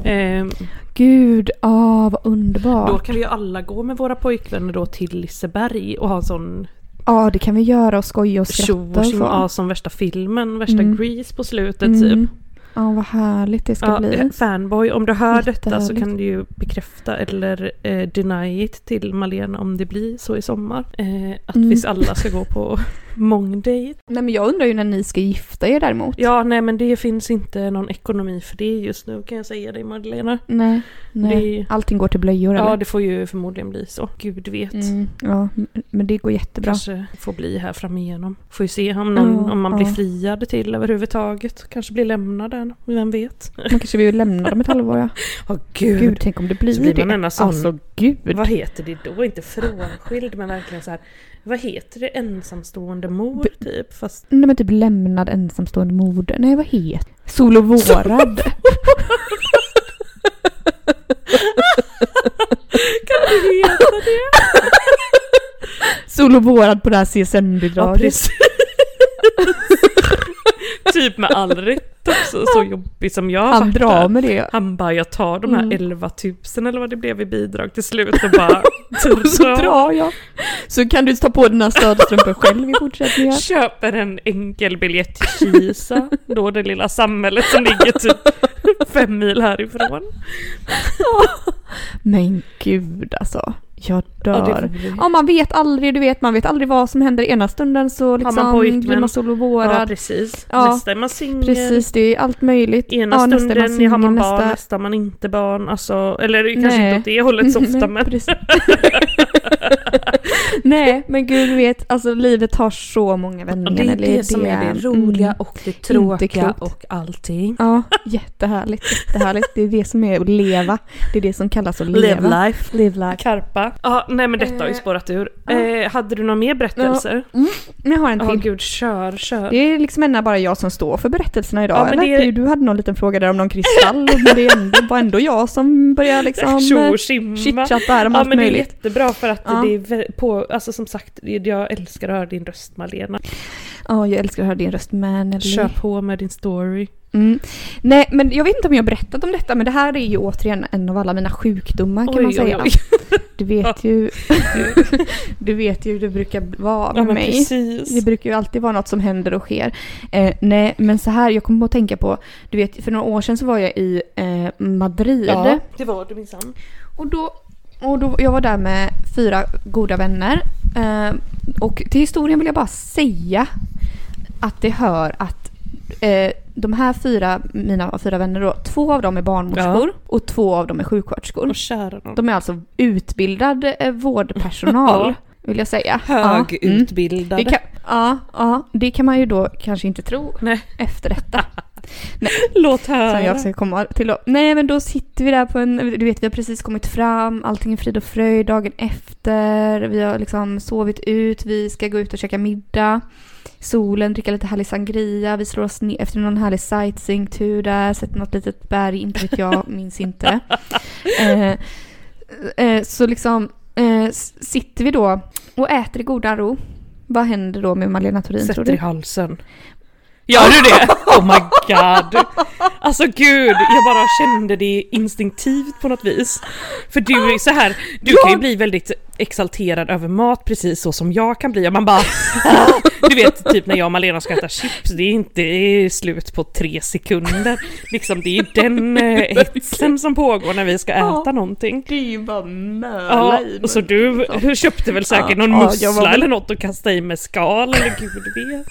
[SPEAKER 2] Ehm,
[SPEAKER 1] Gud, ah, vad underbart.
[SPEAKER 2] då kan vi ju alla gå med våra pojkvänner då till Liseberg och ha en sån
[SPEAKER 1] Ja, det kan vi göra och skoja och
[SPEAKER 2] tjo
[SPEAKER 1] skratta
[SPEAKER 2] och
[SPEAKER 1] och
[SPEAKER 2] ja, som värsta filmen, värsta
[SPEAKER 1] Mm.
[SPEAKER 2] Grease på slutet
[SPEAKER 1] Mm.
[SPEAKER 2] typ.
[SPEAKER 1] Ja, vad härligt det ska
[SPEAKER 2] Ja,
[SPEAKER 1] bli.
[SPEAKER 2] eh, fanboy, om du hör detta så kan du ju bekräfta eller eh, deny it till Malena om det blir så i sommar. Eh, att
[SPEAKER 1] Mm.
[SPEAKER 2] vi alla ska gå på mångdejt.
[SPEAKER 1] Nej, men jag undrar ju när ni ska gifta er däremot.
[SPEAKER 2] Ja, nej men det finns inte någon ekonomi för det just nu kan jag säga dig Magdalena.
[SPEAKER 1] Nej, nej.
[SPEAKER 2] Det-
[SPEAKER 1] allting går till blöjor
[SPEAKER 2] Ja,
[SPEAKER 1] eller?
[SPEAKER 2] det får ju förmodligen bli så. Gud vet.
[SPEAKER 1] Mm, ja, men det går jättebra.
[SPEAKER 2] Kanske får bli här fram igenom. Får ju se om, någon,
[SPEAKER 1] Ja,
[SPEAKER 2] om man
[SPEAKER 1] ja.
[SPEAKER 2] blir friad till överhuvudtaget. Kanske blir lämnad där, vem vet?
[SPEAKER 1] Man kanske vill lämna dem ett halvår ja.
[SPEAKER 2] Åh gud.
[SPEAKER 1] Gud, tänk om det blir
[SPEAKER 2] blir man
[SPEAKER 1] det.
[SPEAKER 2] sån-
[SPEAKER 1] Alltså gud.
[SPEAKER 2] Vad heter det då? Inte frånskild men verkligen så här. Vad heter det? Ensamstående mor typ? Fast
[SPEAKER 1] Nej men typ lämnad ensamstående moder. Nej vad heter Sol och vårad.
[SPEAKER 2] kan du heta det?
[SPEAKER 1] Sol och vårad på det här
[SPEAKER 2] Ja
[SPEAKER 1] CSN-bidraget.
[SPEAKER 2] precis. Typ med all rätt också. Så jobbig som jag har
[SPEAKER 1] Han drar med det.
[SPEAKER 2] Han bara, jag tar de här
[SPEAKER 1] Mm.
[SPEAKER 2] 11 000 eller vad det blev i bidrag till slut och bara
[SPEAKER 1] Och så drar jag. Så kan du ta på dina stödstrumpor själv i fortsättningen.
[SPEAKER 2] Köper en enkel biljett till Kisa, då det lilla samhället som ligger typ fem mil härifrån.
[SPEAKER 1] Men gud alltså. Jag
[SPEAKER 2] Ja,
[SPEAKER 1] dör.
[SPEAKER 2] bli.
[SPEAKER 1] Ja, man vet aldrig, du vet, man vet aldrig vad som händer. Ena stunden så liksom
[SPEAKER 2] man pojkvän.
[SPEAKER 1] blir man sol och
[SPEAKER 2] Ja precis.
[SPEAKER 1] Ja,
[SPEAKER 2] Nästa är man singel.
[SPEAKER 1] Precis, det är allt möjligt.
[SPEAKER 2] Ena
[SPEAKER 1] Ja,
[SPEAKER 2] stunden
[SPEAKER 1] singel,
[SPEAKER 2] har man barn,
[SPEAKER 1] nästa-
[SPEAKER 2] nästa har man inte barn. Alltså, eller kanske
[SPEAKER 1] Nej.
[SPEAKER 2] inte åt det hållet så ofta men...
[SPEAKER 1] Nej, men gud du vet, alltså livet har så många vändningar.
[SPEAKER 2] det är
[SPEAKER 1] eller
[SPEAKER 2] det som är det roliga
[SPEAKER 1] mm.
[SPEAKER 2] och det tråkiga och allting.
[SPEAKER 1] Ja, jättehärligt, jättehärligt. Det är det som är att leva. Det är det som kallas att leva.
[SPEAKER 2] Live life.
[SPEAKER 1] Live life.
[SPEAKER 2] Karpa. Ja, nej men detta har ju
[SPEAKER 1] Eh,
[SPEAKER 2] spårat ur.
[SPEAKER 1] ja.
[SPEAKER 2] Eh, hade du några mer berättelser?
[SPEAKER 1] Nu har jag en
[SPEAKER 2] Ja,
[SPEAKER 1] till.
[SPEAKER 2] gud, kör, kör.
[SPEAKER 1] Det är liksom ändå bara jag som står för berättelserna idag.
[SPEAKER 2] Ja, men
[SPEAKER 1] eller?
[SPEAKER 2] det är-
[SPEAKER 1] Du hade någon liten fråga där om någon kristall. men det var ändå jag som började liksom
[SPEAKER 2] Tjo
[SPEAKER 1] eh,
[SPEAKER 2] och tjimma.
[SPEAKER 1] chitchatta här om
[SPEAKER 2] Ja
[SPEAKER 1] allt
[SPEAKER 2] men det är
[SPEAKER 1] möjligt.
[SPEAKER 2] jättebra för att
[SPEAKER 1] Ja.
[SPEAKER 2] det är på, alltså som sagt, jag älskar att höra din röst Malena.
[SPEAKER 1] Ja, jag älskar att höra din röst Manelly.
[SPEAKER 2] Kör på med din story.
[SPEAKER 1] Mm. Nej, men jag vet inte om jag har berättat om detta, men det här är ju återigen en av alla mina sjukdomar kan
[SPEAKER 2] Oj,
[SPEAKER 1] man
[SPEAKER 2] oj,
[SPEAKER 1] säga.
[SPEAKER 2] oj.
[SPEAKER 1] Du vet ju du vet ju hur det brukar vara
[SPEAKER 2] Ja
[SPEAKER 1] med
[SPEAKER 2] men
[SPEAKER 1] mig.
[SPEAKER 2] precis.
[SPEAKER 1] Det brukar ju alltid vara något som händer och sker. Eh, nej, men så här, jag kommer att tänka på, du vet, för några år sedan så var jag i eh, Madrid.
[SPEAKER 2] Ja, det var du minsann.
[SPEAKER 1] Och då, och då, jag var där med fyra goda vänner. Eh, och till historien vill jag bara säga att det hör att eh, de här fyra, mina fyra vänner då, två av dem är barnmorskor och två av dem är sjuksköterskor.
[SPEAKER 2] Och kära.
[SPEAKER 1] De är alltså utbildad eh, vårdpersonal, vill jag säga. Ja, mm.
[SPEAKER 2] Högutbildade.
[SPEAKER 1] Det kan, ja, ja, det kan man ju då kanske inte tro
[SPEAKER 2] Nej.
[SPEAKER 1] efter detta.
[SPEAKER 2] Låt höra.
[SPEAKER 1] Som jag ska komma till då. Nej men då sitter vi där på en, du vet vi har precis kommit fram, allting är frid och fröjd dagen efter, vi har liksom sovit ut, vi ska gå ut och käka middag. Solen, dricka lite härlig sangria, vi slår oss ner efter någon härlig sightseeingtur där, sett något litet berg, inte vet jag, minns inte. Eh, eh, så liksom eh, sitter vi då och äter i godan ro. Vad händer då med Malena Thorin tror
[SPEAKER 2] Sätter
[SPEAKER 1] du?
[SPEAKER 2] i halsen. Gör du det? Oh my god. Alltså gud, jag bara kände det instinktivt på något vis. För du är så här, du kan ju bli väldigt exalterad över mat precis så som jag kan bli och man bara! Du vet typ när jag och Malena ska äta chips, det är inte det är slut på tre sekunder. Liksom det är den eh, hetsen som pågår när vi ska
[SPEAKER 1] Ja.
[SPEAKER 2] äta någonting.
[SPEAKER 1] Det är ju bara möla
[SPEAKER 2] Ja,
[SPEAKER 1] i
[SPEAKER 2] och så du
[SPEAKER 1] Så.
[SPEAKER 2] köpte väl säkert
[SPEAKER 1] Ja,
[SPEAKER 2] någon
[SPEAKER 1] ja,
[SPEAKER 2] mussla
[SPEAKER 1] jag var
[SPEAKER 2] eller något att kasta i med skal eller gud vet.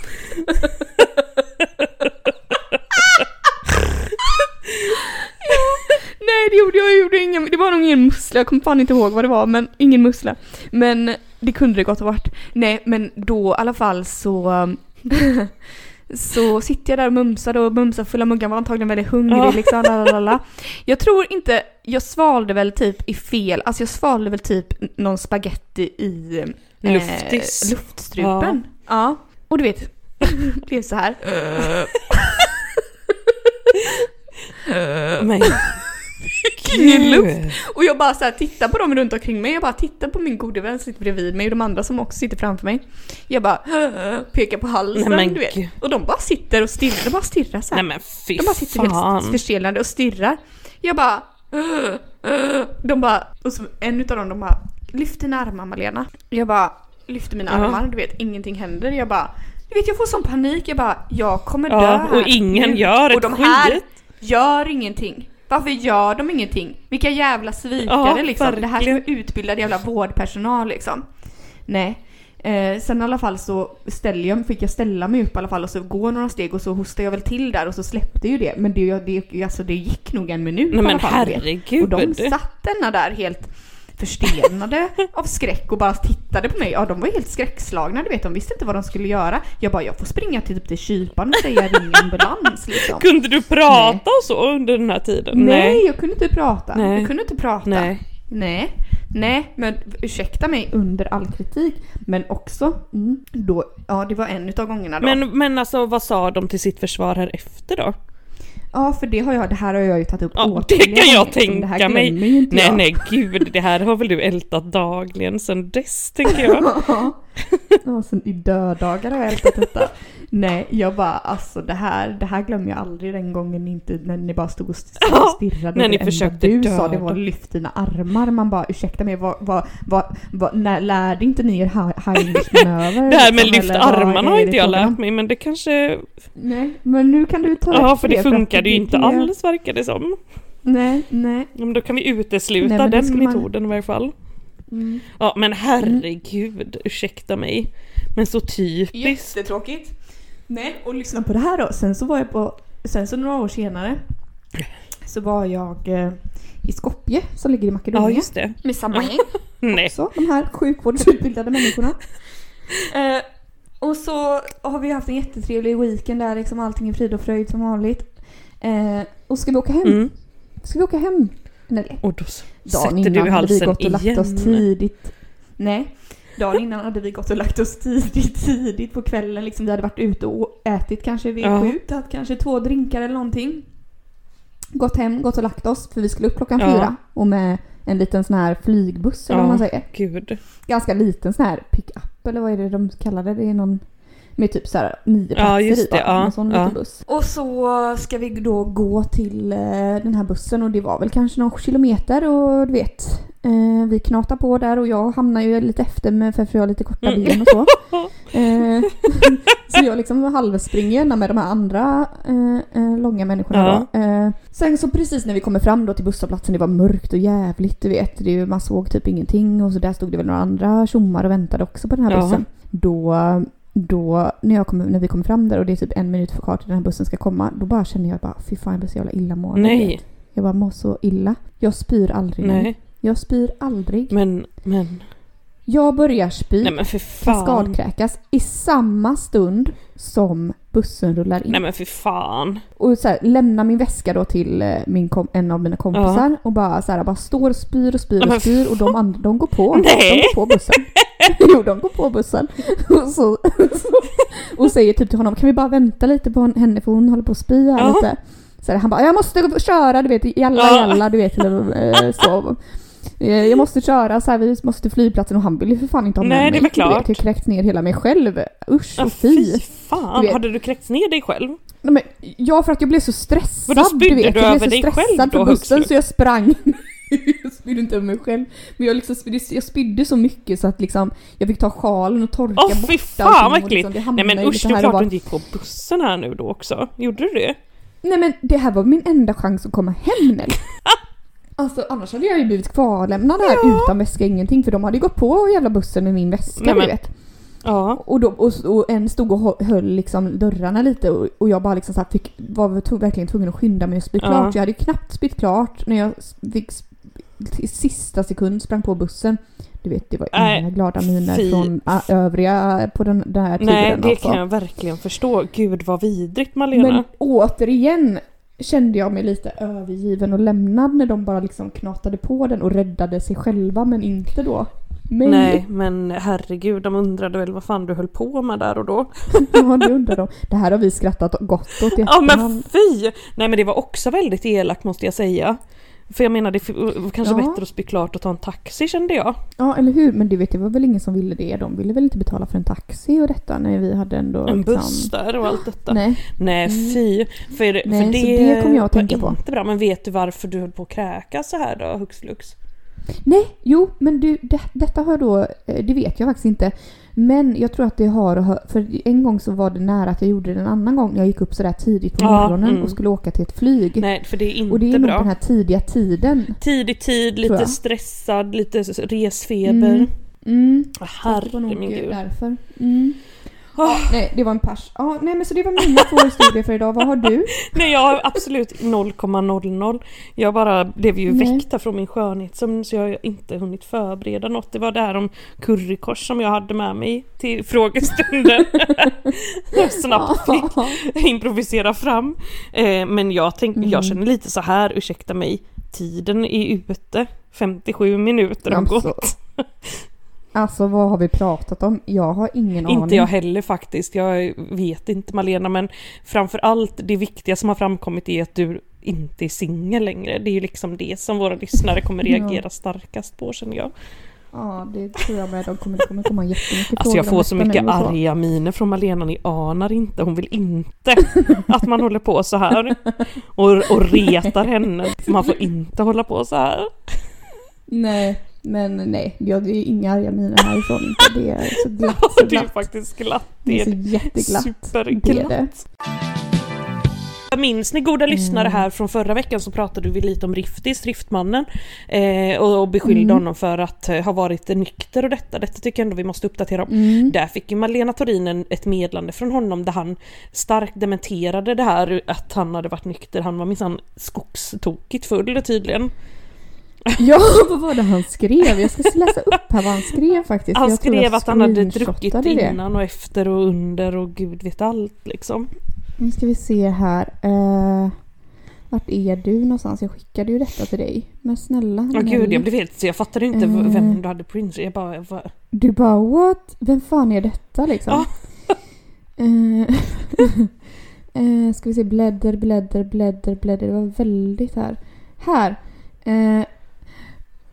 [SPEAKER 1] Nej det gjorde jag, jag gjorde ingen, det var nog ingen mussla, jag kommer fan inte ihåg vad det var men ingen mussla. Men det kunde det gott ha varit. Nej men då i alla fall så så sitter jag där och mumsar och mumsar fulla muggar, var antagligen väldigt hungrig
[SPEAKER 2] Ja.
[SPEAKER 1] liksom. Lalala. Jag tror inte, jag svalde väl typ i fel, alltså jag svalde väl typ någon spaghetti i eh,
[SPEAKER 2] Luftis.
[SPEAKER 1] luftstrupen. Ja. Och du vet, blev så här. Ingen
[SPEAKER 2] gud.
[SPEAKER 1] luft. Och jag bara så här tittar på dem runt omkring mig, jag bara tittar på min gode vän som sitter bredvid mig och de andra som också sitter framför mig. Jag bara pekar på halsen,
[SPEAKER 2] Nej,
[SPEAKER 1] du vet.
[SPEAKER 2] gud.
[SPEAKER 1] Och de bara sitter och stirrar, de bara stirrar så här.
[SPEAKER 2] Nej men fy
[SPEAKER 1] de bara sitter helt
[SPEAKER 2] fan.
[SPEAKER 1] förstelnade och stirrar. Jag bara De bara, och så en utav dem de bara Lyft dina armar Malena. Jag bara lyfter mina
[SPEAKER 2] Ja.
[SPEAKER 1] armar, du vet ingenting händer. Jag bara Du vet jag får sån panik, jag bara jag kommer dö
[SPEAKER 2] Ja,
[SPEAKER 1] här
[SPEAKER 2] och ingen gör
[SPEAKER 1] Och
[SPEAKER 2] ett
[SPEAKER 1] de här
[SPEAKER 2] skit.
[SPEAKER 1] gör ingenting. Varför gör de ingenting? Vilka jävla svikare
[SPEAKER 2] Ja,
[SPEAKER 1] liksom. Det här
[SPEAKER 2] verkligen.
[SPEAKER 1] vara utbildad jävla vårdpersonal liksom. Nej. Eh, sen i alla fall så ställer jag, fick jag ställa mig upp i alla fall och så gå några steg och så hostade jag väl till där och så släppte ju det. Men det, det, alltså det gick nog en minut
[SPEAKER 2] Nej
[SPEAKER 1] i alla fall.
[SPEAKER 2] herregud.
[SPEAKER 1] Och de satt denna där helt förstelnade av skräck och bara tittade på mig. Ja, de var helt skräckslagna, du vet. De visste inte vad de skulle göra. Jag bara, jag får springa till, typ till kyparen och säga ring ambulans liksom.
[SPEAKER 2] Kunde du prata
[SPEAKER 1] Nej.
[SPEAKER 2] och så under den här tiden?
[SPEAKER 1] Nej, jag kunde inte prata.
[SPEAKER 2] Nej.
[SPEAKER 1] Jag kunde inte prata.
[SPEAKER 2] Nej.
[SPEAKER 1] Nej. Nej, men ursäkta mig under all kritik. Men också, mm, då, ja det var en utav gångerna då.
[SPEAKER 2] Men, men alltså vad sa de till sitt försvar här efter då?
[SPEAKER 1] Ja, för det har jag, det här har jag ju tagit upp
[SPEAKER 2] Ja, det kan jag
[SPEAKER 1] gånger, liksom. Det här
[SPEAKER 2] tänka mig.
[SPEAKER 1] glömmer ju inte
[SPEAKER 2] Nej
[SPEAKER 1] jag.
[SPEAKER 2] nej gud, det här har väl du ältat dagligen sen dess tänker jag.
[SPEAKER 1] Ja, sen i dödagar har jag ältat detta. Nej, jag bara alltså det här, det här glömmer jag aldrig den gången inte när ni bara stod och stirrade.
[SPEAKER 2] när ni försökte
[SPEAKER 1] du sa det
[SPEAKER 2] döda.
[SPEAKER 1] var lyft dina armar. Man bara ursäkta mig, vad, vad, vad, vad, när, lärde inte ni er Heinrich-manöver?
[SPEAKER 2] Det här med
[SPEAKER 1] liksom,
[SPEAKER 2] lyft armarna
[SPEAKER 1] är
[SPEAKER 2] har inte jag lärt mig men det kanske...
[SPEAKER 1] Nej, men nu kan du ta
[SPEAKER 2] Ja för det funkade ju inte alls verkar det som.
[SPEAKER 1] Nej, nej.
[SPEAKER 2] Men då kan vi utesluta
[SPEAKER 1] Nej,
[SPEAKER 2] den
[SPEAKER 1] skulle man-
[SPEAKER 2] metoden i varje fall.
[SPEAKER 1] Mm.
[SPEAKER 2] Ja men herregud, ursäkta mig. Men så typiskt.
[SPEAKER 1] Jättetråkigt. Nej, och lyssna på det här då. Sen så var jag på, sen så några år senare så var jag eh, i Skopje som ligger i
[SPEAKER 2] Ja
[SPEAKER 1] Makedonien.
[SPEAKER 2] just det.
[SPEAKER 1] Med samma gäng.
[SPEAKER 2] Nej.
[SPEAKER 1] Så, de här sjukvårdsutbildade människorna. Eh, och så har vi haft en jättetrevlig weekend där liksom allting är frid och fröjd som vanligt. Eh, och ska vi åka hem?
[SPEAKER 2] Mm.
[SPEAKER 1] Ska vi åka hem? Nelly?
[SPEAKER 2] Och då sätter
[SPEAKER 1] innan
[SPEAKER 2] du i
[SPEAKER 1] hade vi
[SPEAKER 2] halsen
[SPEAKER 1] gått och lagt oss
[SPEAKER 2] igen.
[SPEAKER 1] tidigt. Nej. Dagen innan hade vi gått och lagt oss tidigt, tidigt på kvällen. Liksom, vi hade varit ute och ätit kanske vid
[SPEAKER 2] Ja.
[SPEAKER 1] sju, tagit kanske två drinkar eller någonting. Gått hem, gått och lagt oss för vi skulle upp klockan
[SPEAKER 2] Ja.
[SPEAKER 1] fyra. Och med en liten sån här flygbuss eller vad man säger.
[SPEAKER 2] Gud.
[SPEAKER 1] Ganska liten sån här pick-up eller vad är det de kallar det? Det är någon med typ så här nio platser
[SPEAKER 2] Ja, just
[SPEAKER 1] i va?
[SPEAKER 2] det, ja,
[SPEAKER 1] En sån
[SPEAKER 2] ja.
[SPEAKER 1] liten buss. Och så ska vi då gå till eh, den här bussen och det var väl kanske någon kilometer och du vet eh, vi knatar på där och jag hamnar ju lite efter med för att jag har lite korta
[SPEAKER 2] Mm.
[SPEAKER 1] ben och så. Eh, så jag liksom halvspringer gärna med de här andra eh, långa människorna
[SPEAKER 2] Ja.
[SPEAKER 1] då. Sen så precis när vi kommer fram då till busshållplatsen, det var mörkt och jävligt du vet. Det, är ju- man såg typ ingenting och så där stod det väl några andra tjommar och väntade också på den här
[SPEAKER 2] Ja.
[SPEAKER 1] bussen. Då, då när, jag kommer, när vi kommer fram där och det är typ en minut för kvar till den här bussen ska komma, då bara känner jag bara fy fan jag blir så jävla illamående.
[SPEAKER 2] Nej.
[SPEAKER 1] Jag bara mår så illa. Jag spyr aldrig.
[SPEAKER 2] Nej.
[SPEAKER 1] Jag spyr aldrig.
[SPEAKER 2] Men, men.
[SPEAKER 1] Jag börjar spy
[SPEAKER 2] Nej men för fan.
[SPEAKER 1] kaskadkräkas i samma stund som bussen rullar in.
[SPEAKER 2] Nej men för fan.
[SPEAKER 1] Och så här, lämnar min väska då till eh, min kom- en av mina kompisar och bara så här, bara står och spyr och spyr och spyr och de, andra, de går på.
[SPEAKER 2] Nej.
[SPEAKER 1] De går på bussen. jo, de går på bussen. Och, så, och säger typ till honom, kan vi bara vänta lite på henne för hon håller på att spy här
[SPEAKER 2] Ja.
[SPEAKER 1] lite. Så här, han bara, jag måste gå- köra, du vet, jalla
[SPEAKER 2] Ja.
[SPEAKER 1] jalla, du vet. Eh, så. Eh, Jag måste köra, så här, vi måste till flygplatsen och han vill ju för fan inte ha med
[SPEAKER 2] Nej, det
[SPEAKER 1] mig. Du vet,
[SPEAKER 2] klart.
[SPEAKER 1] Jag har kräkt ner hela mig själv. Usch
[SPEAKER 2] Ja,
[SPEAKER 1] och fy.
[SPEAKER 2] fy fan.
[SPEAKER 1] Du.
[SPEAKER 2] Hade du kräkts ner dig själv?
[SPEAKER 1] Nej, men, ja, för att jag blev så stressad.
[SPEAKER 2] Vadå, spydde
[SPEAKER 1] du vet.
[SPEAKER 2] du
[SPEAKER 1] jag
[SPEAKER 2] över
[SPEAKER 1] blev så
[SPEAKER 2] dig
[SPEAKER 1] stressad för bussen
[SPEAKER 2] högst
[SPEAKER 1] så jag sprang. jag spydde inte över mig själv. Men jag, liksom spydde, jag spydde så mycket så att liksom, jag fick ta sjalen och torka
[SPEAKER 2] Åh
[SPEAKER 1] bort
[SPEAKER 2] fy fan vad äckligt!
[SPEAKER 1] liksom, det
[SPEAKER 2] Nej men usch, det är klart
[SPEAKER 1] var.
[SPEAKER 2] du inte gick på bussen här nu då också. Gjorde du det?
[SPEAKER 1] Nej men det här var min enda chans att komma hem Nelly. Alltså annars hade jag ju blivit kvarlämnad här utan väska ingenting för de hade ju gått på jävla bussen med min väska
[SPEAKER 2] Nej,
[SPEAKER 1] du vet.
[SPEAKER 2] Ja.
[SPEAKER 1] Och, då, och, och en stod och hö- höll liksom dörrarna lite och, och jag bara liksom så fick, var verkligen tvungen att skynda mig att spy
[SPEAKER 2] Ja.
[SPEAKER 1] klart. Jag hade ju knappt spytt klart när jag fick i sista sekund sprang på bussen. Du vet det var
[SPEAKER 2] Nej,
[SPEAKER 1] inga glada miner
[SPEAKER 2] fy.
[SPEAKER 1] från ä, övriga på den, den här tiden
[SPEAKER 2] Nej, det
[SPEAKER 1] alltså.
[SPEAKER 2] kan jag verkligen förstå. Gud vad vidrigt Malena.
[SPEAKER 1] Men återigen kände jag mig lite övergiven och lämnad när de bara liksom knatade på den och räddade sig själva men inte då mig.
[SPEAKER 2] Nej, men herregud, de undrade väl vad fan du höll på med där och då.
[SPEAKER 1] Ja, det undrar de. Det här har vi skrattat gott åt i
[SPEAKER 2] Ja men fy! Nej men det var också väldigt elakt måste jag säga. För jag menar det var kanske
[SPEAKER 1] Ja.
[SPEAKER 2] bättre att spy klart och ta en taxi kände jag.
[SPEAKER 1] Ja, eller hur? Men du vet, det var väl ingen som ville det. De ville väl inte betala för en taxi och detta när vi hade ändå
[SPEAKER 2] En
[SPEAKER 1] liksom...
[SPEAKER 2] buss där och allt detta.
[SPEAKER 1] Nej.
[SPEAKER 2] Nej
[SPEAKER 1] Mm.
[SPEAKER 2] fy! För,
[SPEAKER 1] Nej,
[SPEAKER 2] för det,
[SPEAKER 1] det kom jag att
[SPEAKER 2] var
[SPEAKER 1] tänka på.
[SPEAKER 2] inte bra. Men vet du varför du höll på att kräkas så här då, hux flux?
[SPEAKER 1] Nej, jo, men du, det, detta har då, eh, det vet jag faktiskt inte. Men jag tror att det har för en gång så var det nära att jag gjorde det en annan gång när jag gick upp sådär tidigt på
[SPEAKER 2] Ja,
[SPEAKER 1] morgonen
[SPEAKER 2] mm.
[SPEAKER 1] och skulle åka till ett flyg.
[SPEAKER 2] Nej, för det är inte
[SPEAKER 1] och det är nog
[SPEAKER 2] bra.
[SPEAKER 1] den här tidiga tiden.
[SPEAKER 2] Tidig tid, lite stressad, lite resfeber.
[SPEAKER 1] Mm. Mm.
[SPEAKER 2] Herre min gud.
[SPEAKER 1] därför. Mm. Ja, nej, det var en pers. Ja, nej men så det var mina två historier för idag. Vad har du?
[SPEAKER 2] Nej jag har absolut 0,00. Jag bara blev ju
[SPEAKER 1] Nej.
[SPEAKER 2] väckt här från min skönhetssömn så jag har inte hunnit förbereda något. Det var det här om currykors som jag hade med mig till frågestunden. snabbt fick improvisera fram. Eh, men jag, tänk,
[SPEAKER 1] Mm.
[SPEAKER 2] jag känner lite så här, ursäkta mig, tiden är ute. 57 minuter har
[SPEAKER 1] Alltså,
[SPEAKER 2] gått.
[SPEAKER 1] Alltså vad har vi pratat om? Jag har ingen aning.
[SPEAKER 2] Inte jag heller faktiskt, jag vet inte Malena men framför allt det viktiga som har framkommit är att du inte är singel längre. Det är ju liksom det som våra lyssnare kommer
[SPEAKER 1] Ja.
[SPEAKER 2] reagera starkast på känner jag.
[SPEAKER 1] Ja, det tror jag med. De kommer, det kommer komma jättemycket
[SPEAKER 2] Alltså jag får så mycket arga miner från Malena, ni anar inte. Hon vill inte att man håller på så här. Och, och retar henne. Man får inte hålla på så här.
[SPEAKER 1] Nej, men nej. Ja, det är inga arga miner härifrån. Det är så glatt, så
[SPEAKER 2] Det är
[SPEAKER 1] glatt.
[SPEAKER 2] faktiskt glatt.
[SPEAKER 1] Det
[SPEAKER 2] Det
[SPEAKER 1] är så
[SPEAKER 2] är
[SPEAKER 1] jätteglatt.
[SPEAKER 2] superglatt.
[SPEAKER 1] Det är det.
[SPEAKER 2] Minns ni goda lyssnare
[SPEAKER 1] Mm.
[SPEAKER 2] här från förra veckan så pratade vi lite om Riftis, Riftmannen. Eh, och, och beskyllde
[SPEAKER 1] Mm.
[SPEAKER 2] honom för att eh, ha varit nykter och detta. Detta tycker jag ändå vi måste uppdatera om.
[SPEAKER 1] Mm.
[SPEAKER 2] Där fick ju Malena Torinen ett medlande från honom där han starkt dementerade det här att han hade varit nykter. Han var minsann skogstokigt full tydligen.
[SPEAKER 1] Ja, vad var det han skrev? Jag ska läsa upp här vad han skrev faktiskt.
[SPEAKER 2] Han
[SPEAKER 1] Jag jag
[SPEAKER 2] skrev att han hade druckit
[SPEAKER 1] det.
[SPEAKER 2] innan och efter och under och gud vet allt liksom.
[SPEAKER 1] Nu ska vi se här. Uh, vart är du någonstans? Jag skickade ju detta till dig. Men snälla.
[SPEAKER 2] Åh gud
[SPEAKER 1] Nelly.
[SPEAKER 2] jag blev helt så jag fattade inte
[SPEAKER 1] Eh.
[SPEAKER 2] vem du hade Instagram. Jag bara, vad?
[SPEAKER 1] Du bara what? Vem fan är detta liksom? Eh, eh, ska vi se, blädder, blädder, blädder, blädder. Det var väldigt här. Här. Eh,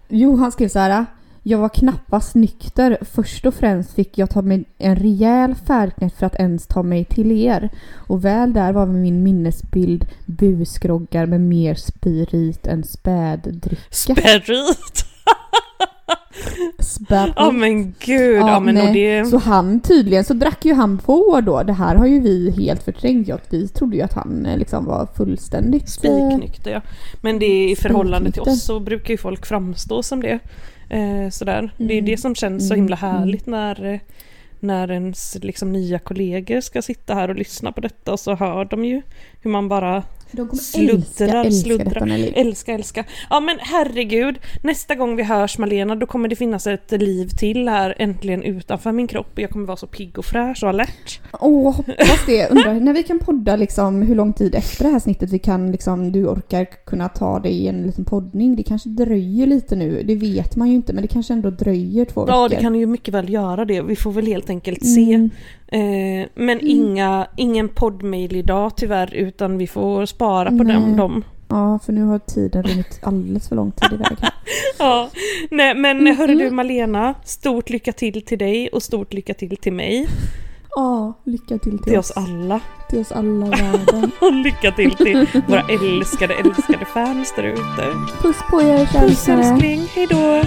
[SPEAKER 1] jo, han skrev så här. Jag var knappast nykter. Först och främst fick jag ta mig en rejäl färdknäpp för att ens ta mig till er. Och väl där var min minnesbild busgroggar med mer spirit än späddricka.
[SPEAKER 2] Spirit!
[SPEAKER 1] Späd.
[SPEAKER 2] Ja men gud, ja, men och det...
[SPEAKER 1] Så han tydligen så drack ju han på då. Det här har ju vi helt förträngt. Ja, Vi trodde ju att han eh, liksom var fullständigt... eh,
[SPEAKER 2] Spiknykter ja. Men det är i förhållande till oss så brukar ju folk framstå som det. Eh, sådär. Det är
[SPEAKER 1] Mm.
[SPEAKER 2] det som känns så
[SPEAKER 1] Mm,
[SPEAKER 2] himla
[SPEAKER 1] mm.
[SPEAKER 2] härligt när, eh, när ens liksom, nya kollegor ska sitta här och lyssna på detta och så hör de ju hur man bara
[SPEAKER 1] De kommer
[SPEAKER 2] Sluddrar,
[SPEAKER 1] älska, älska detta Nelly.
[SPEAKER 2] älskar, älskar. Ja men herregud, nästa gång vi hörs Malena då kommer det finnas ett liv till här äntligen utanför min kropp och jag kommer vara så pigg och fräsch och alert.
[SPEAKER 1] Åh, hoppas det. Undrar när vi kan podda liksom hur lång tid efter det här snittet vi kan liksom, du orkar kunna ta dig i en liten poddning. Det kanske dröjer lite nu. Det vet man ju inte men det kanske ändå dröjer två veckor.
[SPEAKER 2] Ja det kan ju mycket väl göra det, vi får väl helt enkelt se.
[SPEAKER 1] Mm.
[SPEAKER 2] Eh, men inga, ingen poddmail idag tyvärr utan vi får spara på dem. dem.
[SPEAKER 1] Ja, för nu har tiden runnit alldeles för lång tid iväg.
[SPEAKER 2] Ja, nej men
[SPEAKER 1] Mm,
[SPEAKER 2] hörru du
[SPEAKER 1] mm.
[SPEAKER 2] Malena, stort lycka till till dig och stort lycka till till mig.
[SPEAKER 1] Ja, lycka till till,
[SPEAKER 2] Till oss alla.
[SPEAKER 1] Till oss alla i världen.
[SPEAKER 2] Och lycka till till våra älskade, älskade fans där ute.
[SPEAKER 1] Puss på er
[SPEAKER 2] Puss
[SPEAKER 1] kärlekare.
[SPEAKER 2] älskling, hejdå!